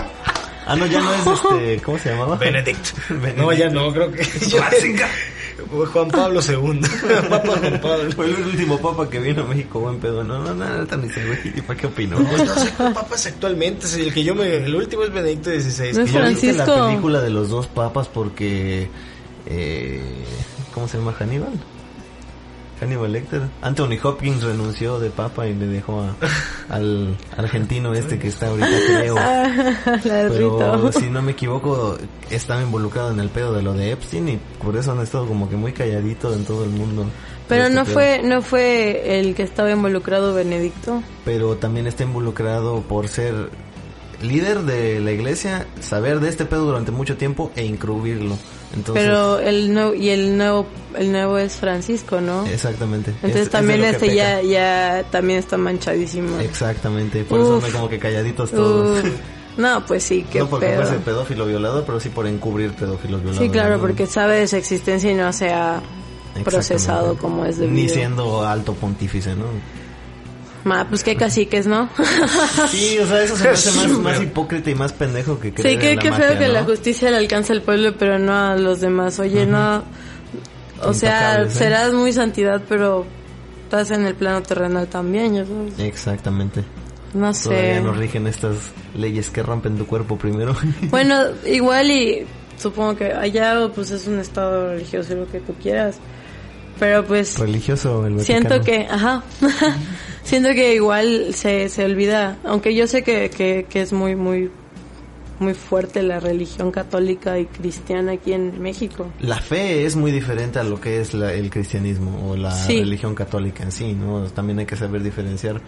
Speaker 2: Ah, no, ya no es este, ¿cómo se llamaba?
Speaker 3: Benedict.
Speaker 2: Benedict.
Speaker 3: No, ya no, creo que. Juan Pablo II. Papa Juan Pablo.
Speaker 2: Fue el último papa que vino a México, buen pedo. No, no, no, no, ni sé, güey. ¿Y para qué opino?
Speaker 3: Pues no sé qué papas actualmente. El que yo me. El último es Benedicto XVI.
Speaker 1: No es
Speaker 3: que yo-
Speaker 2: ¿Ya viste la
Speaker 1: Francisco.
Speaker 2: película de los dos papas porque... Eh, ¿Cómo se llama? Hannibal. Hannibal Lecter. Anthony Hopkins renunció de papa y le dejó a- al argentino este que está ahorita, creo.
Speaker 1: De
Speaker 2: Pero si no me equivoco, estaba involucrado en el pedo de lo de Epstein y por eso han estado como que muy calladito en todo el mundo.
Speaker 1: Pero
Speaker 2: Este
Speaker 1: no
Speaker 2: pedo.
Speaker 1: fue, no fue el que estaba involucrado Benedicto.
Speaker 2: Pero también está involucrado por ser líder de la iglesia, saber de este pedo durante mucho tiempo e incluirlo. Entonces,
Speaker 1: Pero el nuevo, y el nuevo, el nuevo es Francisco, ¿no?
Speaker 2: exactamente.
Speaker 1: Entonces
Speaker 2: Es- es
Speaker 1: también
Speaker 2: que
Speaker 1: este ya, ya también está manchadísimo.
Speaker 2: Exactamente, por eso
Speaker 1: Uf.
Speaker 2: me como que calladitos todos.
Speaker 1: Uf. No, pues sí, qué
Speaker 2: no porque
Speaker 1: pedo.
Speaker 2: fuese pedófilo violador, pero sí por encubrir pedófilos violadores.
Speaker 1: Sí, claro, porque sabe de su existencia y no se ha procesado como es debido.
Speaker 2: Ni siendo alto pontífice, ¿no?
Speaker 1: Ma, pues qué caciques, ¿no?
Speaker 2: Sí, o sea, eso se me hace más, más hipócrita y más pendejo que creer
Speaker 1: sí,
Speaker 2: en
Speaker 1: qué,
Speaker 2: la
Speaker 1: qué feo
Speaker 2: magia,
Speaker 1: que
Speaker 2: ¿no?
Speaker 1: la justicia le alcanza al pueblo, pero no a los demás. Oye, no... O sea,
Speaker 2: ¿eh?
Speaker 1: serás muy santidad, pero estás en el plano terrenal también, ya sabes.
Speaker 2: Exactamente.
Speaker 1: No
Speaker 2: Todavía
Speaker 1: sé.
Speaker 2: no rigen estas leyes que rompen tu cuerpo primero.
Speaker 1: Bueno, igual y supongo que allá pues es un estado religioso lo que tú quieras. Pero pues
Speaker 2: Religioso el
Speaker 1: siento que, ajá, siento que igual se, se olvida, aunque yo sé que, que, que es muy, muy, muy fuerte la religión católica y cristiana aquí en México.
Speaker 2: La fe es muy diferente a lo que es la- el cristianismo o la
Speaker 1: Sí.
Speaker 2: religión católica en sí, ¿no? También hay que saber diferenciar.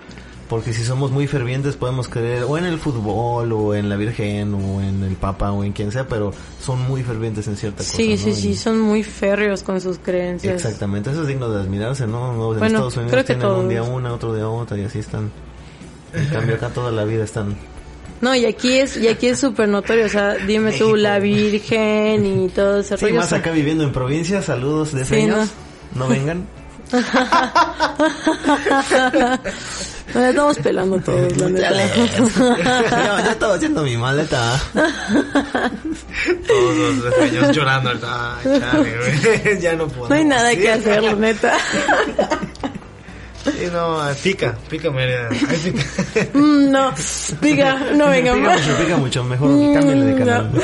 Speaker 2: Porque si somos muy fervientes podemos creer o en el fútbol o en la Virgen o en el Papa o en quien sea, pero son muy fervientes en cierta cosa.
Speaker 1: Sí,
Speaker 2: ¿no?
Speaker 1: sí, sí,
Speaker 2: Y-
Speaker 1: son muy férreos con sus creencias.
Speaker 2: Exactamente, eso es digno de admirarse, ¿no? No, En
Speaker 1: Bueno,
Speaker 2: Estados Unidos
Speaker 1: creo que
Speaker 2: tienen un día
Speaker 1: todos.
Speaker 2: una, otro día otra y así están. En cambio acá toda la vida están.
Speaker 1: No, y aquí es, y aquí es súper notorio, o sea, dime tú, la Virgen y todo ese
Speaker 2: Sí,
Speaker 1: rollo.
Speaker 2: más acá viviendo en provincia, saludos de
Speaker 1: Sí,
Speaker 2: seños. No vengan.
Speaker 1: Nos estamos pelando todos, la neta.
Speaker 2: yo, yo estaba haciendo mi maleta.
Speaker 3: Todos los sueños llorando. Ay, chale, güey. Ya no puedo.
Speaker 1: No hay nada
Speaker 3: Sí.
Speaker 1: que hacer, la neta.
Speaker 3: Sí, no, pica, pica, Mérida. Ay, pica.
Speaker 1: Mm, no, diga, no venga
Speaker 2: Pica
Speaker 1: más.
Speaker 2: mucho, pica mucho. Mejor cámbiale de canal.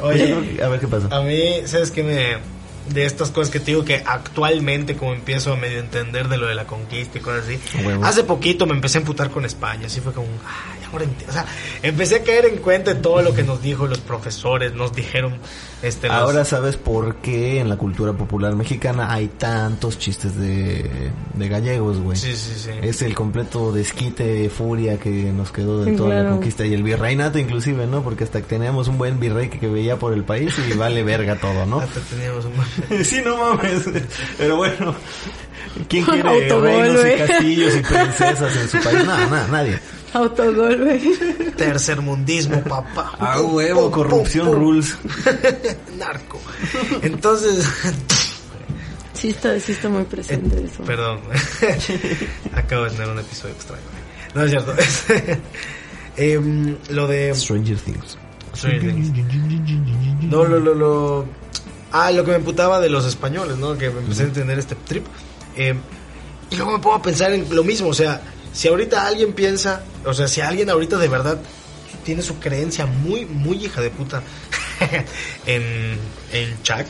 Speaker 3: Oye,
Speaker 2: a ver qué pasa.
Speaker 3: a mí, ¿sabes qué me...? De estas cosas que te digo que actualmente como empiezo a medio entender de lo de la conquista y cosas así. Hace poquito me empecé a emputar con España, así fue como, ay, ahora entiendo. O sea, empecé a caer en cuenta de todo lo que nos dijo los profesores, nos dijeron, este, los-
Speaker 2: Ahora sabes por qué en la cultura popular mexicana hay tantos chistes de, de gallegos, güey.
Speaker 3: Sí, sí, sí.
Speaker 2: Es el completo desquite, furia que nos quedó de toda la conquista y el virreinato inclusive, ¿no? Porque hasta que teníamos un buen virrey que, que veía por el país y vale verga todo, ¿no?
Speaker 3: Hasta teníamos un...
Speaker 2: sí, no mames. Pero bueno, ¿quién quiere
Speaker 1: autogol,
Speaker 2: reinos y castillos y princesas en su país? Nada, nada, nadie.
Speaker 1: Autogol, güey.
Speaker 3: Tercermundismo, papá.
Speaker 2: A huevo, corrupción rules.
Speaker 3: Narco. Entonces,
Speaker 1: Sí está, sí está muy presente eso.
Speaker 3: perdón. Acabo de tener un episodio extraño. No es cierto. Em, lo de
Speaker 2: Stranger Things.
Speaker 3: Stranger Things. No, lo, lo, lo. Ah, lo que me emputaba de los españoles, ¿no? Que me empecé a entender este trip. Eh, y luego me pongo a pensar en lo mismo. O sea, si ahorita alguien piensa, o sea, si alguien ahorita de verdad tiene su creencia muy, muy hija de puta en, en Chuck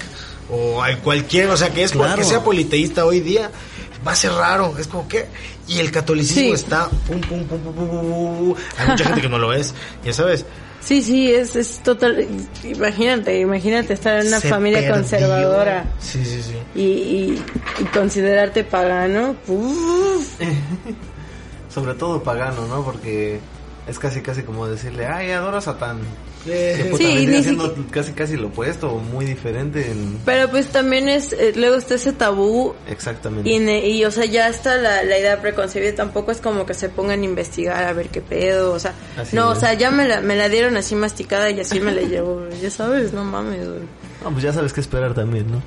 Speaker 3: o en cualquier, o sea, que es
Speaker 2: Claro.
Speaker 3: porque sea politeísta hoy día, va a ser raro. Es como que. Y el catolicismo
Speaker 1: Sí.
Speaker 3: está. Pum, pum, pum, pum, pum, pum, pum. Hay mucha gente que no lo es, ya sabes.
Speaker 1: Sí, sí, es, es total. Imagínate, imagínate estar en una
Speaker 3: Se
Speaker 1: familia
Speaker 3: perdió.
Speaker 1: conservadora
Speaker 3: Sí, sí, sí.
Speaker 1: y, y, y considerarte pagano. Uf.
Speaker 2: Sobre todo pagano, ¿no? Porque es casi casi como decirle, ay, adoro a Satán.
Speaker 3: Eh,
Speaker 2: Que
Speaker 1: Sí,
Speaker 2: casi casi lo opuesto, o muy diferente en...
Speaker 1: Pero pues también es, eh, luego está ese tabú
Speaker 2: Exactamente.
Speaker 1: y, ne- y, o sea, ya está la, la idea preconcebida, tampoco es como que se pongan a investigar a ver qué pedo, o sea,
Speaker 2: Así
Speaker 1: no,
Speaker 2: es.
Speaker 1: o sea, ya me la, me la dieron así masticada y así me la llevo, güey, ya sabes, no mames, güey.
Speaker 2: No, pues ya sabes qué esperar también, ¿no?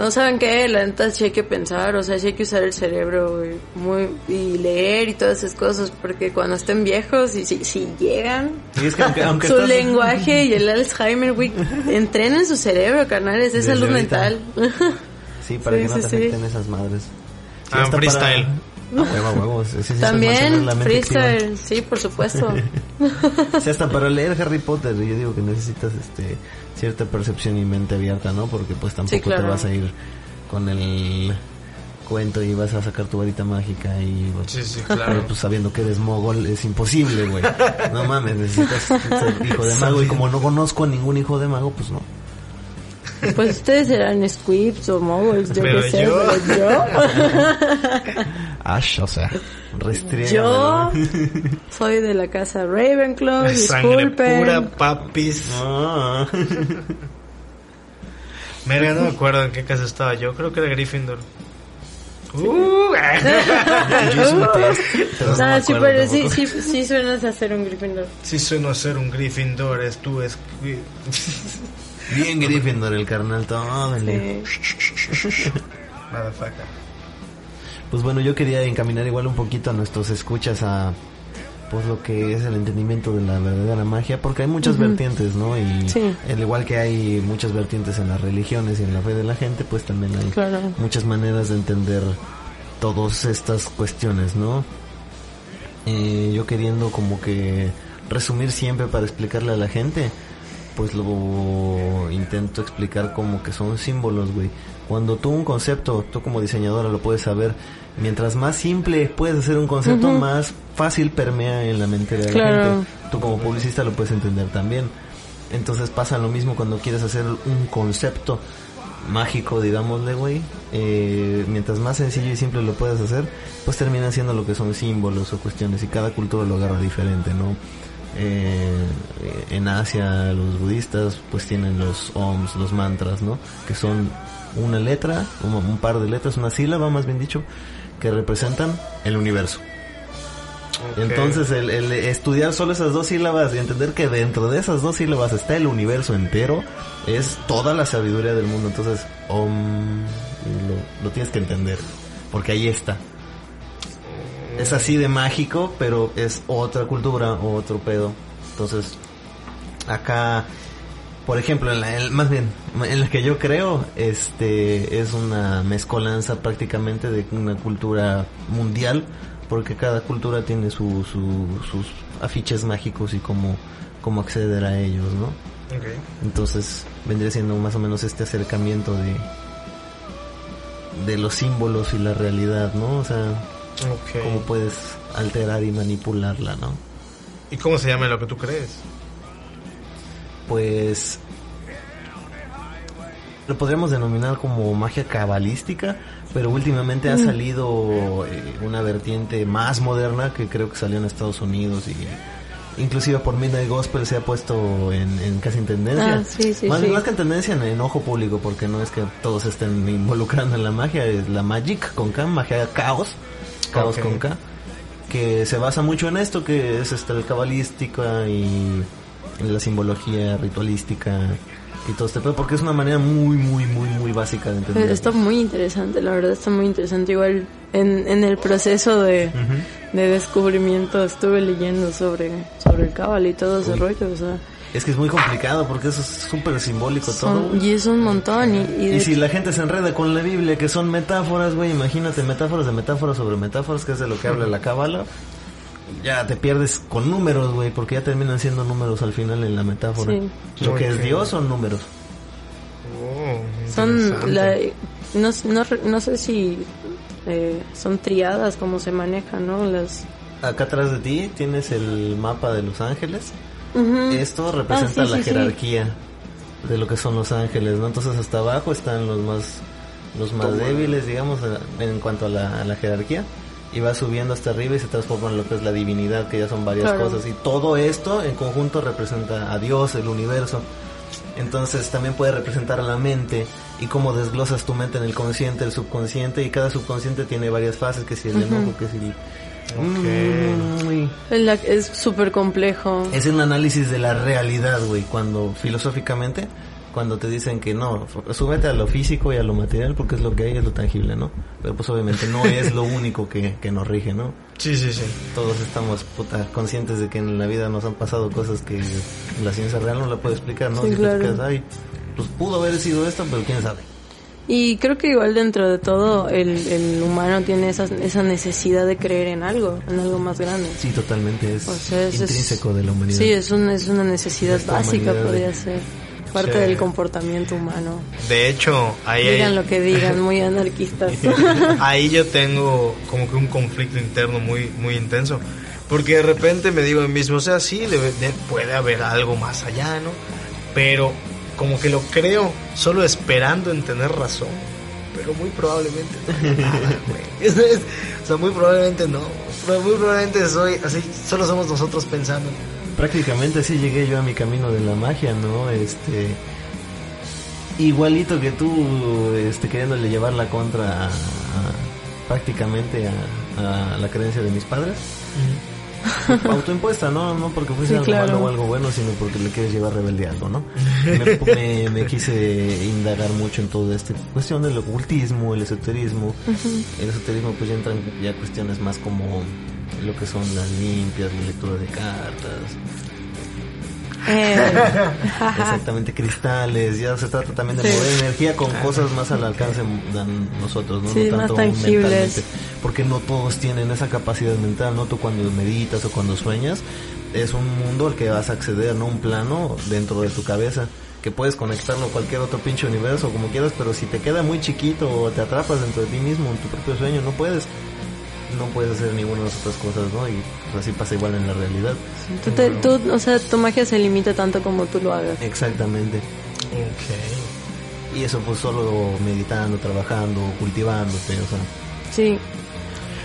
Speaker 1: No saben qué, la neta sí hay que pensar, o sea, sí hay que usar el cerebro, güey, muy, y leer y todas esas cosas, porque cuando estén viejos y si, si llegan,
Speaker 2: Y es que aunque, aunque
Speaker 1: su
Speaker 2: estás-
Speaker 1: lenguaje y el Alzheimer, güey, entrenen su cerebro, canales, es
Speaker 2: Desde
Speaker 1: salud
Speaker 2: ahorita.
Speaker 1: mental.
Speaker 2: Sí, para
Speaker 1: Sí,
Speaker 2: que no
Speaker 1: sí,
Speaker 2: te
Speaker 1: sí.
Speaker 2: afecten esas madres. Sí,
Speaker 3: Ah, freestyle.
Speaker 2: Para... Huevo, huevo. Sí, sí, sí,
Speaker 1: También freestyle, sí, por supuesto.
Speaker 2: Sí, hasta para leer Harry Potter, yo digo que necesitas este cierta percepción y mente abierta, ¿no? Porque pues tampoco
Speaker 1: claro.
Speaker 2: te vas a ir con el cuento y vas a sacar tu varita mágica y
Speaker 3: Sí, sí,
Speaker 2: pero
Speaker 3: claro.
Speaker 2: pues sabiendo que eres mogol es imposible, güey. No mames, necesitas ser hijo de mago y como no conozco a ningún hijo de mago, pues no.
Speaker 1: Pues ustedes serán squibs o moguls, yo
Speaker 3: Pero
Speaker 1: qué sé,
Speaker 3: yo-
Speaker 1: pero yo...
Speaker 2: Ash, o sea, restriega.
Speaker 1: Yo soy de la casa Ravenclaw,
Speaker 3: Sangre
Speaker 1: disculpen.
Speaker 3: pura, papis. Verga, no me acuerdo en qué casa estaba yo. Creo que era Gryffindor. Uh,
Speaker 2: pero no me
Speaker 1: Ah, sí,
Speaker 2: acuerdo
Speaker 1: pero sí,
Speaker 2: tampoco.
Speaker 1: sí, sí suenas a ser un Gryffindor.
Speaker 3: sí sueno ser un Gryffindor, es tú, es...
Speaker 2: Bien Gryffindor el carnal, tómale.
Speaker 1: Sí.
Speaker 2: Pues bueno, yo quería encaminar igual un poquito a nuestros escuchas a pues lo que es el entendimiento de la verdadera magia, porque hay muchas vertientes, ¿no? Y
Speaker 1: Sí.
Speaker 2: al igual que hay muchas vertientes en las religiones y en la fe de la gente, pues también hay
Speaker 1: Claro.
Speaker 2: muchas maneras de entender todas estas cuestiones, ¿no? Eh, yo queriendo como que resumir siempre para explicarle a la gente, pues lo intento explicar como que son símbolos, güey. Cuando tú un concepto, tú como diseñadora lo puedes saber, mientras más simple puedes hacer un concepto, más fácil permea en la mente de la
Speaker 1: Claro.
Speaker 2: gente. Tú como publicista lo puedes entender también. Entonces pasa lo mismo cuando quieres hacer un concepto mágico, digámosle, güey. Eh, mientras más sencillo y simple lo puedas hacer, pues termina siendo lo que son símbolos o cuestiones y cada cultura lo agarra diferente, ¿no? Eh, en Asia los budistas pues tienen los oms, los mantras, ¿no? Que son una letra, un, un par de letras, una sílaba más bien dicho, que representan el universo. Entonces, el, el estudiar solo esas dos sílabas y entender que dentro de esas dos sílabas está el universo entero, es toda la sabiduría del mundo. Entonces, om, lo, lo tienes que entender, porque ahí está. Es así de mágico, pero es otra cultura, otro pedo. Entonces, acá, por ejemplo, en la, en- más bien, en la que yo creo, este, es una mezcolanza prácticamente de una cultura mundial, porque cada cultura tiene su, su- sus afiches mágicos y cómo, cómo acceder a ellos, ¿no? Entonces vendría siendo más o menos este acercamiento de de los símbolos y la realidad, ¿no? O sea,
Speaker 3: Ok.
Speaker 2: cómo puedes alterar y manipularla, ¿no?
Speaker 3: ¿Y cómo se llama lo que tú crees?
Speaker 2: Pues lo podríamos denominar como magia cabalística, pero últimamente ha salido eh, una vertiente más moderna que creo que salió en Estados Unidos y inclusive por Midnight Gospel se ha puesto en, en casi en tendencia.
Speaker 1: Ah, sí, sí,
Speaker 2: más,
Speaker 1: sí.
Speaker 2: más que en tendencia en, en ojo público, porque no es que todos estén involucrando en la magia, es la magic con K, magia caos, caos
Speaker 3: Ok.
Speaker 2: con K, que se basa mucho en esto, que es este, el cabalística y la simbología ritualística y todo este pedo, porque es una manera muy, muy, muy, muy básica de entender.
Speaker 1: Pues Está muy interesante, la verdad está muy interesante. Igual en, en el proceso de, de descubrimiento estuve leyendo sobre, sobre el cábala y todo ese
Speaker 2: Uy.
Speaker 1: rollo. O sea,
Speaker 2: Es que es muy complicado porque eso es súper simbólico todo.
Speaker 1: y es un montón. Y, y
Speaker 2: si la gente se enreda con la Biblia, que son metáforas, güey, imagínate metáforas de metáforas sobre metáforas, que es de lo que habla la cábala. Ya te pierdes con números, güey, porque ya terminan siendo números al final en la metáfora.
Speaker 1: Sí.
Speaker 2: Lo que es. Dios son números.
Speaker 3: Oh,
Speaker 1: son la, no, no, re- no sé si eh, son triadas como se manejan, ¿no? Las
Speaker 2: Acá atrás de ti tienes el mapa de los ángeles. Esto representa
Speaker 1: Ah, sí,
Speaker 2: la
Speaker 1: sí, sí.
Speaker 2: jerarquía de lo que son los ángeles, ¿no? Entonces hasta abajo están los más los más débiles, digamos, en cuanto a la, a la jerarquía. Y va subiendo hasta arriba y se transforma en lo que es la divinidad, que ya son varias
Speaker 1: Claro.
Speaker 2: cosas. Y todo esto en conjunto representa a Dios, el universo. Entonces también puede representar a la mente y cómo desglosas tu mente en el consciente, el subconsciente. Y cada subconsciente tiene varias fases, que si el enojo, que si Mm,
Speaker 1: Es la- es súper complejo.
Speaker 2: es un análisis de la realidad, güey, cuando filosóficamente, cuando te dicen que no, súbete a lo físico y a lo material porque es lo que hay, es lo tangible, ¿no? Pero pues obviamente no es lo único que, que nos rige, ¿no?
Speaker 3: Sí, sí, sí.
Speaker 2: Todos estamos puta, conscientes de que en la vida nos han pasado cosas que la ciencia real no la puede explicar, ¿no?
Speaker 1: Sí,
Speaker 2: Si te
Speaker 1: claro.
Speaker 2: quedas, ay, pues pudo haber sido esto, pero quién sabe.
Speaker 1: Y creo que igual dentro de todo el, el humano tiene esa, esa necesidad de creer en algo, en algo más grande.
Speaker 2: Sí, totalmente, es
Speaker 1: O sea, es- es-
Speaker 2: intrínseco de la humanidad.
Speaker 1: Sí, es, un, es una necesidad básica, podría
Speaker 2: eh.
Speaker 1: ser. parte
Speaker 3: Sí.
Speaker 1: del comportamiento humano.
Speaker 3: De hecho, ahí hay-
Speaker 1: Digan lo que digan, muy anarquistas.
Speaker 3: ahí yo tengo como que un conflicto interno muy, muy intenso. Porque de repente me digo a mí mismo, o sea, sí, debe- de- puede haber algo más allá, ¿no? Pero como que lo creo solo esperando en tener razón. Pero muy probablemente no nada, güey. Es- o sea, muy probablemente no. Pero muy probablemente soy así, solo somos nosotros pensando.
Speaker 2: Prácticamente así llegué yo a mi camino de la magia, ¿no? Este igualito que tú este queriéndole llevar la contra a- a- prácticamente a, a la creencia de mis padres. Autoimpuesta, ¿no? No porque fuese
Speaker 1: Sí,
Speaker 2: algo
Speaker 1: claro.
Speaker 2: malo o algo bueno, sino porque le quieres llevar rebelde algo, ¿no? Me, me- me quise indagar mucho en toda esta cuestión del ocultismo, el esoterismo. El esoterismo pues ya entran ya cuestiones más como lo que son las limpias, la lectura de cartas,
Speaker 1: Eh,
Speaker 2: exactamente cristales, ya se trata también de
Speaker 1: Sí.
Speaker 2: mover energía con cosas más al alcance de nosotros, ¿no?
Speaker 1: Sí,
Speaker 2: no
Speaker 1: más
Speaker 2: tanto
Speaker 1: tangibles.
Speaker 2: mentalmente, porque no todos tienen esa capacidad mental, no tú cuando meditas o cuando sueñas, es un mundo al que vas a acceder, no un plano dentro de tu cabeza que puedes conectarlo a cualquier otro pinche universo como quieras, pero si te queda muy chiquito o te atrapas dentro de ti mismo en tu propio sueño, no puedes no puedes hacer ninguna de las otras cosas, ¿no? Y pues así pasa igual en la realidad.
Speaker 1: Tú te- tú, o sea, tu magia se limita tanto como tú lo hagas.
Speaker 2: Exactamente.
Speaker 3: Ok.
Speaker 2: Y eso pues solo meditando, trabajando, cultivándote, o sea,
Speaker 1: Sí,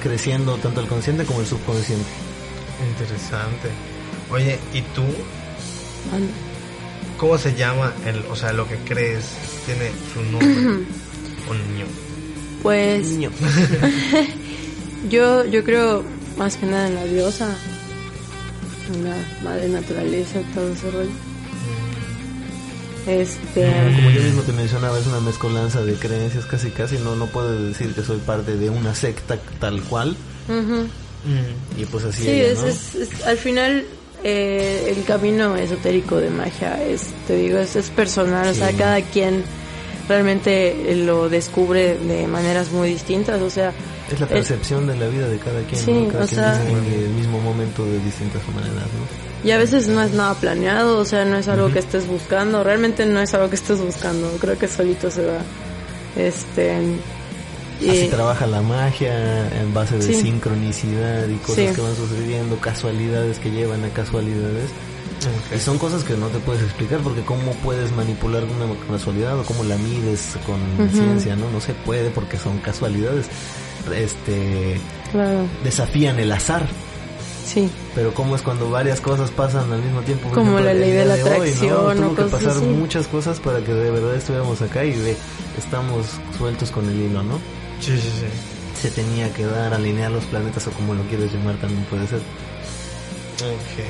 Speaker 2: creciendo tanto el consciente como el subconsciente.
Speaker 3: Interesante. Oye, ¿y tú? ¿Cómo se llama el, o sea, lo que crees? ¿Tiene su nombre? ¿O niño?
Speaker 1: pues yo, yo creo más que nada en la diosa, en la madre naturaleza, todo ese rollo. Este,
Speaker 2: Como yo mismo te mencionaba, es una mezcolanza de creencias casi casi, no, no puedo decir que soy parte de una secta tal cual,
Speaker 1: ujú.
Speaker 2: y pues así
Speaker 1: Sí,
Speaker 2: ella,
Speaker 1: es,
Speaker 2: ¿no?
Speaker 1: es- es- al final eh, el camino esotérico de magia es, te digo, es, es personal, o sea, cada quien realmente lo descubre de maneras muy distintas, o sea,
Speaker 2: Es la
Speaker 1: eh,
Speaker 2: percepción de la vida de cada quien,
Speaker 1: Sí,
Speaker 2: ¿no? Cada
Speaker 1: o
Speaker 2: quien
Speaker 1: sea-
Speaker 2: distingue el mismo momento de distintas maneras, ¿no?
Speaker 1: y a veces no es nada planeado, o sea, no es algo que estés buscando, realmente no es algo que estés buscando, creo que solito se va, este, y-
Speaker 2: Así trabaja la magia en base de
Speaker 1: Sí.
Speaker 2: sincronicidad y cosas
Speaker 1: Sí.
Speaker 2: que van sucediendo, casualidades que llevan a casualidades. Y son cosas que no te puedes explicar porque cómo puedes manipular una casualidad o cómo la mides con ciencia, ¿no? No se puede porque son casualidades. Este
Speaker 1: claro,
Speaker 2: desafían el azar.
Speaker 1: sí,
Speaker 2: Pero cómo es cuando varias cosas pasan al mismo tiempo. Por
Speaker 1: Como
Speaker 2: ejemplo,
Speaker 1: la ley de la
Speaker 2: hoy, ¿no?
Speaker 1: atracción
Speaker 2: Tuvo
Speaker 1: o
Speaker 2: que pasar
Speaker 1: así.
Speaker 2: muchas cosas para que de verdad estuviéramos acá y de estamos sueltos con el hilo, ¿no?
Speaker 3: Sí, sí, sí.
Speaker 2: Se tenía que dar, alinear los planetas o como lo quieres llamar también puede ser.
Speaker 3: Ok.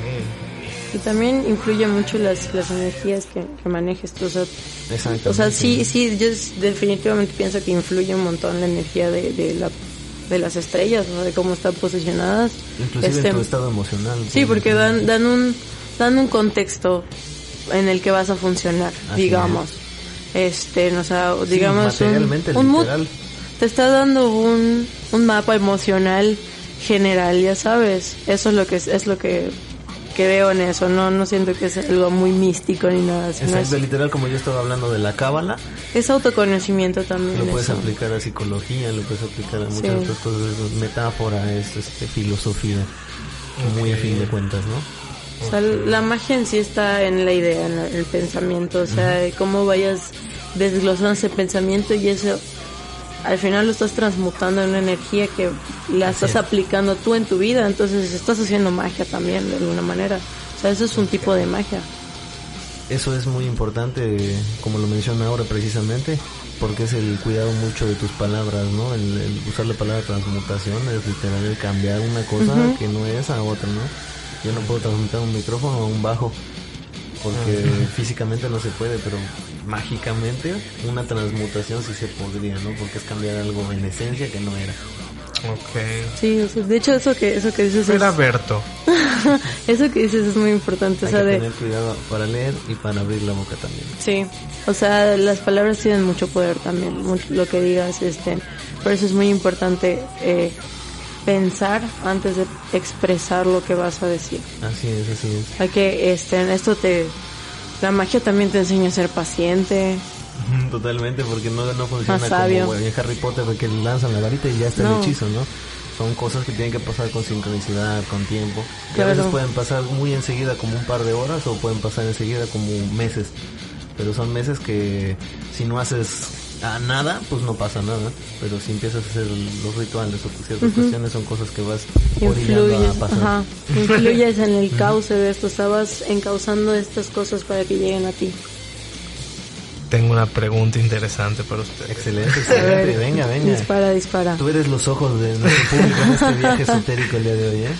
Speaker 1: Y también influye mucho las, las energías que, que manejes tú, o sea,
Speaker 2: Exactamente.
Speaker 1: O sea, sí, sí, yo definitivamente pienso que influye un montón la energía de, de, la, de las estrellas, ¿no? de cómo están posicionadas.
Speaker 2: Inclusive
Speaker 1: Este,
Speaker 2: en tu estado emocional.
Speaker 1: Sí,
Speaker 2: por
Speaker 1: porque dan, dan, un, dan un contexto en el que vas a funcionar,
Speaker 2: Así
Speaker 1: digamos. Este, no, o sea, digamos, un,
Speaker 2: materialmente,
Speaker 1: un mood,
Speaker 2: literal.
Speaker 1: te está dando un, un mapa emocional general, ya sabes. Eso es lo que es, es lo que, que veo en eso. No, no siento que es algo muy místico ni nada. sino
Speaker 2: Exacto,
Speaker 1: es,
Speaker 2: literal como yo estaba hablando de la cábala,
Speaker 1: es autoconocimiento también.
Speaker 2: lo puedes
Speaker 1: eso.
Speaker 2: aplicar a psicología, lo puedes aplicar a muchas
Speaker 1: Sí.
Speaker 2: otras cosas, es metáfora, es este, filosofía, muy a fin de cuentas, ¿no?
Speaker 1: O sea, la magia en sí está en la idea, en la- el pensamiento, o sea, de cómo vayas desglosando ese pensamiento y eso al final lo estás transmutando en una energía que la estás
Speaker 2: es.
Speaker 1: aplicando tú en tu vida, entonces estás haciendo magia también de alguna manera. O sea, eso es un tipo de magia.
Speaker 2: Eso es muy importante, como lo menciona ahora precisamente, porque es el cuidado mucho de tus palabras, ¿no? El, el usar la palabra transmutación es literal el cambiar una cosa que no es a otra, ¿no? Yo no puedo transmutar un micrófono a un bajo, porque físicamente no se puede, pero mágicamente una transmutación sí se podría, ¿no? Porque es cambiar algo en esencia que no era.
Speaker 3: Ok.
Speaker 1: Sí, o sea, de hecho eso que eso que dices es,
Speaker 3: Era Berto.
Speaker 1: eso que dices es muy importante, o
Speaker 2: Hay
Speaker 1: sea,
Speaker 2: que
Speaker 1: de
Speaker 2: tener cuidado para leer y para abrir la boca también.
Speaker 1: Sí, o sea, las palabras tienen mucho poder también, mu- lo que digas, este, por eso es muy importante eh, pensar antes de expresar lo que vas a decir.
Speaker 2: Así es, así es.
Speaker 1: Hay que, este, esto te, la magia también te enseña a ser paciente.
Speaker 2: Totalmente, porque no, no funciona como en Harry Potter que lanzan la varita y ya está
Speaker 1: No.
Speaker 2: el hechizo, ¿no? Son cosas que tienen que pasar con sincronicidad, con tiempo. A
Speaker 1: Claro.
Speaker 2: veces pueden pasar muy enseguida como un par de horas o pueden pasar enseguida como meses. Pero son meses que si no haces a nada, pues no pasa nada. Pero si empiezas a hacer los rituales o ciertas cuestiones son cosas que vas orillando a
Speaker 1: Influyes,
Speaker 2: pasar.
Speaker 1: ajá, influyes en el cauce de esto, estabas encauzando estas cosas para que lleguen a ti.
Speaker 3: Tengo una pregunta interesante para usted.
Speaker 2: Excelente, excelente. venga, venga.
Speaker 1: Dispara, dispara.
Speaker 2: Tú eres los ojos de nuestro público en este viaje esotérico el día de hoy, ¿eh?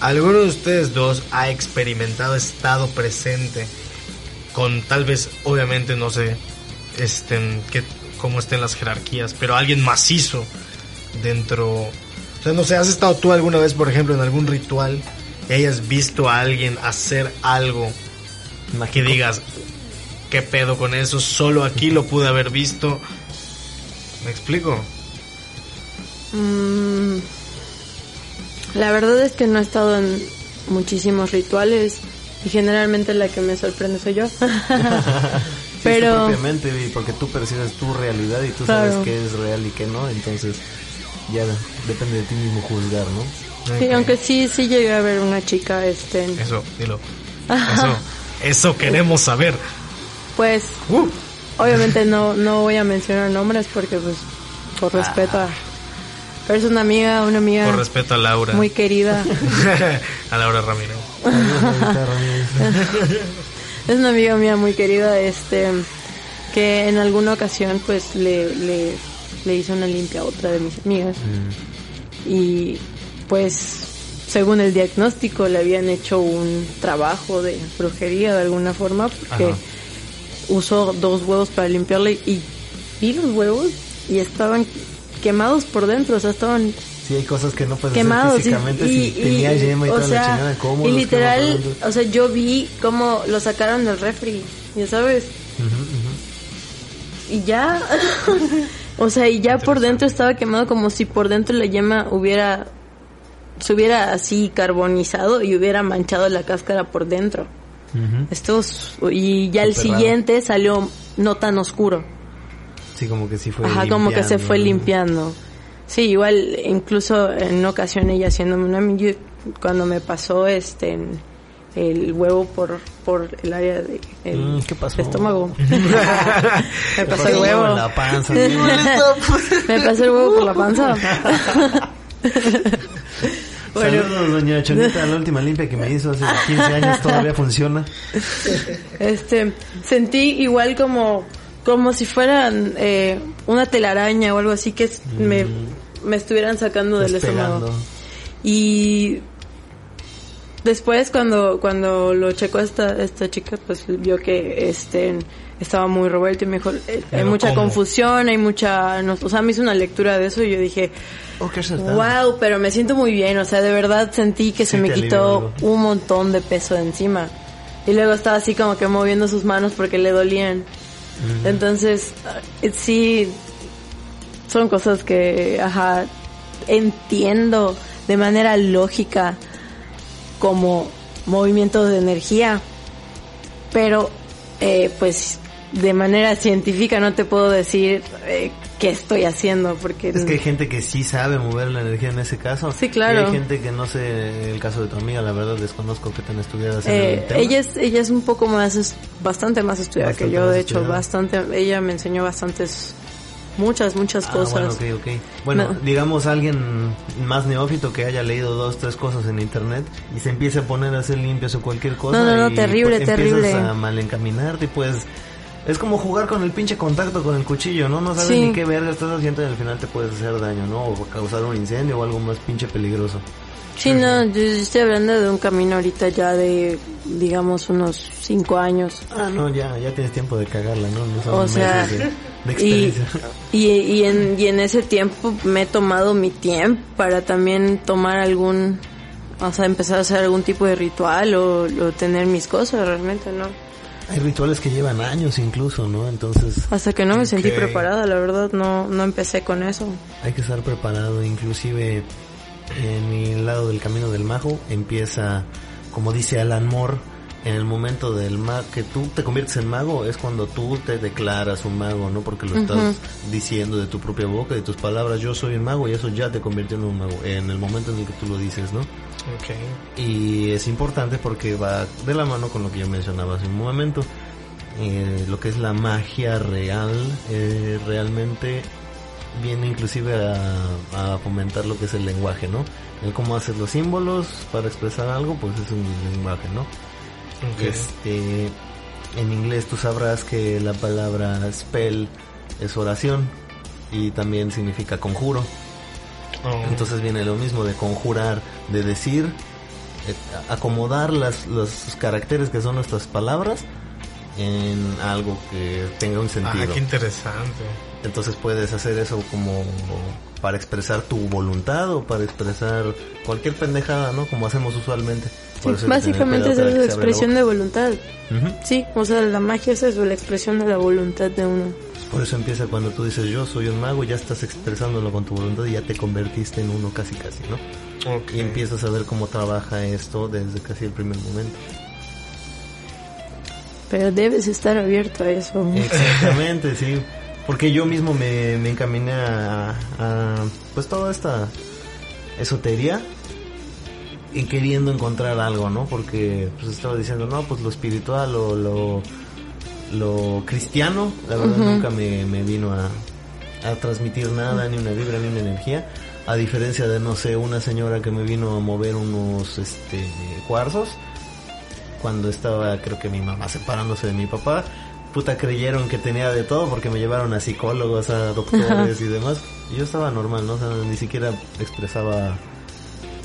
Speaker 3: ¿Alguno de ustedes dos ha experimentado estado presente con tal vez, obviamente, no sé, estén, que, cómo estén las jerarquías, pero alguien macizo dentro... O sea, no sé, ¿has estado tú alguna vez, por ejemplo, en algún ritual y hayas visto a alguien hacer algo que digas, ¿qué pedo con eso? Solo aquí lo pude haber visto. ¿Me explico?
Speaker 1: Mm, la verdad es que no he estado en muchísimos rituales y generalmente la que me sorprende soy yo.
Speaker 2: Sí,
Speaker 1: Pero-
Speaker 2: propiamente, porque tú percibes tu realidad y tú
Speaker 1: Claro.
Speaker 2: sabes qué es real y qué no, entonces ya depende de ti mismo juzgar, ¿no?
Speaker 1: Sí,
Speaker 3: Ok.
Speaker 1: aunque sí, sí llegué a ver una chica, este,
Speaker 3: Eso, dilo. Eso, eso queremos saber.
Speaker 1: pues,
Speaker 3: Uh.
Speaker 1: obviamente no, no voy a mencionar nombres porque pues, por respeto a... Pero es una amiga, una amiga
Speaker 3: Por respeto a Laura.
Speaker 1: muy querida.
Speaker 3: a Laura Ramírez.
Speaker 1: Es una amiga mía muy querida, este, que en alguna ocasión pues le, le, le hizo una limpia a otra de mis amigas. Y pues según el diagnóstico le habían hecho un trabajo de brujería de alguna forma porque
Speaker 2: Ajá.
Speaker 1: usó dos huevos para limpiarle y vi los huevos y estaban quemados por dentro, o sea, estaban
Speaker 2: Sí, hay cosas que no puedes
Speaker 1: quemados
Speaker 2: hacer físicamente
Speaker 1: y,
Speaker 2: si tenía yema y
Speaker 1: o
Speaker 2: toda
Speaker 1: sea,
Speaker 2: la chingada, ¿cómo
Speaker 1: y literal o sea yo vi cómo lo sacaron del refri ya sabes. Y ya. O sea y ya por dentro estaba quemado como si por dentro la yema hubiera se hubiera así carbonizado y hubiera manchado la cáscara por dentro.
Speaker 2: Ujú.
Speaker 1: esto es- y ya el
Speaker 2: raro.
Speaker 1: siguiente salió no tan oscuro.
Speaker 2: Sí, como que sí fue
Speaker 1: Ajá, como que se fue
Speaker 2: limpiando.
Speaker 1: Sí, igual, incluso en una ocasión ella haciéndome una yo- cuando me pasó este en- el huevo por por el área de el
Speaker 2: Mm, ¿qué pasó?
Speaker 1: estómago. me pasó el
Speaker 2: pasó
Speaker 1: huevo.
Speaker 2: en la panza,
Speaker 1: me pasó el huevo por la panza. bueno,
Speaker 2: Saludos, doña Chonita, la última limpia que me hizo hace 15 años todavía funciona.
Speaker 1: este sentí igual como como si fueran eh, una telaraña o algo así que me me estuvieran sacando del estómago. Y después cuando cuando lo checó esta esta chica pues vio que este estaba muy revuelto y me dijo eh, hay mucha
Speaker 3: ¿cómo?
Speaker 1: confusión hay mucha no- o sea me hizo una lectura de eso y yo dije
Speaker 2: Oh, qué
Speaker 1: wow pero me siento muy bien o sea de verdad sentí que
Speaker 2: Sí
Speaker 1: se me quitó un montón de peso de encima y luego estaba así como que moviendo sus manos porque le dolían. Entonces eh, sí son cosas que, ajá, entiendo de manera lógica como movimientos de energía, pero eh, pues de manera científica no te puedo decir eh, qué estoy haciendo porque
Speaker 2: Es que hay gente que sí sabe mover la energía en ese caso.
Speaker 1: Sí, claro.
Speaker 2: Y hay gente que no sé, el caso de tu amiga, la verdad desconozco que tan estudiadas
Speaker 1: eh,
Speaker 2: el tema.
Speaker 1: ella es ella es un poco más es bastante más estudiada
Speaker 2: Bastante
Speaker 1: que yo de hecho
Speaker 2: estudiada.
Speaker 1: bastante ella me enseñó bastantes muchas muchas
Speaker 2: Ah,
Speaker 1: cosas
Speaker 2: bueno, ok, ok. Bueno,
Speaker 1: No.
Speaker 2: digamos alguien más neófito que haya leído dos, tres cosas en internet y se empiece a poner a hacer limpias o cualquier cosa.
Speaker 1: No, no, no,
Speaker 2: y,
Speaker 1: terrible,
Speaker 2: pues,
Speaker 1: terrible.
Speaker 2: Empiezas a mal encaminarte y pues... Es como jugar con el pinche contacto con el cuchillo, ¿no? No sabes
Speaker 1: Sí.
Speaker 2: ni qué verga estás haciendo y al final te puedes hacer daño, ¿no? O causar un incendio o algo más pinche peligroso.
Speaker 1: Sí, no, yo estoy hablando de un camino ahorita ya de, digamos, unos cinco años.
Speaker 2: Ah, no, ya, ya tienes tiempo de cagarla, ¿no?
Speaker 1: O sea,
Speaker 2: de, de
Speaker 1: y, y, y, en, y en ese tiempo me he tomado mi tiempo para también tomar algún, o sea, empezar a hacer algún tipo de ritual o, o tener mis cosas realmente, ¿no?
Speaker 2: Hay rituales que llevan años incluso, ¿no? Entonces
Speaker 1: Hasta que no me sentí preparada, la verdad, no, no empecé con eso.
Speaker 2: hay que estar preparado. Inclusive en mi lado del camino del majo empieza, como dice Alan Moore, en el momento del mago, que tú te conviertes en mago, es cuando tú te declaras un mago, ¿no? Porque lo estás diciendo de tu propia boca, de tus palabras, yo soy un mago y eso ya te convierte en un mago, en el momento en el que tú lo dices, ¿no?
Speaker 3: Ok.
Speaker 2: Y es importante porque va de la mano con lo que yo mencionaba hace un momento. Eh, lo que es la magia real, eh, realmente viene inclusive a, a fomentar lo que es el lenguaje, ¿no? El cómo hacer los símbolos para expresar algo, pues es un lenguaje, ¿no? Este, en inglés tú sabrás que la palabra spell es oración y también significa conjuro.
Speaker 3: Oh,
Speaker 2: Entonces viene lo mismo de conjurar, de decir, eh, acomodar las, los caracteres que son nuestras palabras en algo que tenga un
Speaker 3: ah,
Speaker 2: sentido.
Speaker 3: qué interesante.
Speaker 2: Entonces puedes hacer eso como para expresar tu voluntad o para expresar cualquier pendejada, ¿no? Como hacemos usualmente. Tener
Speaker 1: Básicamente es la expresión de voluntad.
Speaker 2: Ujú.
Speaker 1: Sí, o sea, la magia es eso, la expresión de la voluntad de uno.
Speaker 2: Por eso empieza cuando tú dices yo soy un mago, ya estás expresándolo con tu voluntad y ya te convertiste en uno casi casi, ¿no?
Speaker 3: Ok.
Speaker 2: Y empiezas a ver cómo trabaja esto desde casi el primer momento.
Speaker 1: Pero debes estar abierto a eso.
Speaker 2: Exactamente, sí. Porque yo mismo me, me encaminé a, a, pues toda esta esotería y queriendo encontrar algo, ¿no? Porque pues estaba diciendo, no, pues lo espiritual o lo, lo cristiano, la verdad nunca me, me vino a, a transmitir nada, ni una vibra, ni una energía. A diferencia de, no sé, una señora que me vino a mover unos este, cuarzos cuando estaba, creo que mi mamá separándose de mi papá. Puta, creyeron que tenía de todo porque me llevaron a psicólogos, a doctores y demás. Y yo estaba normal, ¿no? O sea, ni siquiera expresaba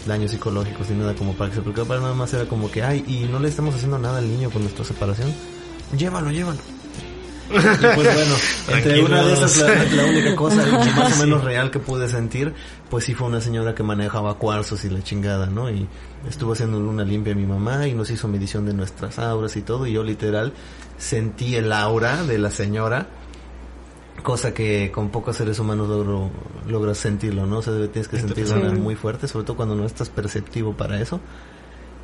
Speaker 2: daños psicológicos ni nada como para que se preocupara. Nada más era como que, ay, y no le estamos haciendo nada al niño con nuestra separación. Llévalo, llévalo. Y pues bueno, entre una de esas, la, la única cosa más o menos real que pude sentir, pues sí fue una señora que manejaba cuarzos y la chingada, ¿no? Y estuvo haciendo una limpia a mi mamá y nos hizo medición de nuestras auras y todo, y yo literal sentí el aura de la señora, cosa que con pocos seres humanos logro, logras sentirlo, ¿no? O sea, tienes que sentirlo
Speaker 1: Sí.
Speaker 2: muy fuerte, sobre todo cuando no estás perceptivo para eso.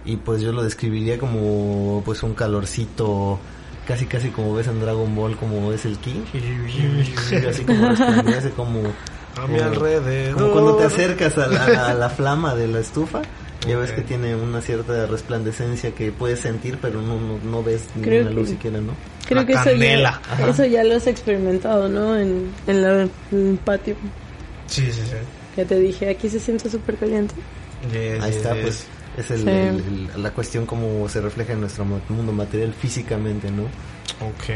Speaker 2: Y pues yo lo describiría como pues un calorcito casi casi como ves en Dragon Ball como es el ki así como resplandece como
Speaker 3: A mi
Speaker 2: como-
Speaker 3: alrededor.
Speaker 2: como cuando te acercas a la, a la flama de la estufa ya ves que tiene una cierta resplandecencia que puedes sentir pero no, no, no ves ni
Speaker 1: Creo
Speaker 2: una luz
Speaker 1: que-
Speaker 2: siquiera no
Speaker 1: Creo
Speaker 3: La
Speaker 1: que eso ya, eso ya lo has experimentado, ¿no? En, en, la- en el patio.
Speaker 3: Sí, sí, sí.
Speaker 1: Que te dije, aquí se siente súper caliente.
Speaker 3: Yes,
Speaker 2: ahí
Speaker 3: yes,
Speaker 2: está
Speaker 3: yes.
Speaker 2: pues es el,
Speaker 1: Sí.
Speaker 2: el- el- la cuestión como se refleja en nuestro mu- mundo material físicamente no
Speaker 3: Ok.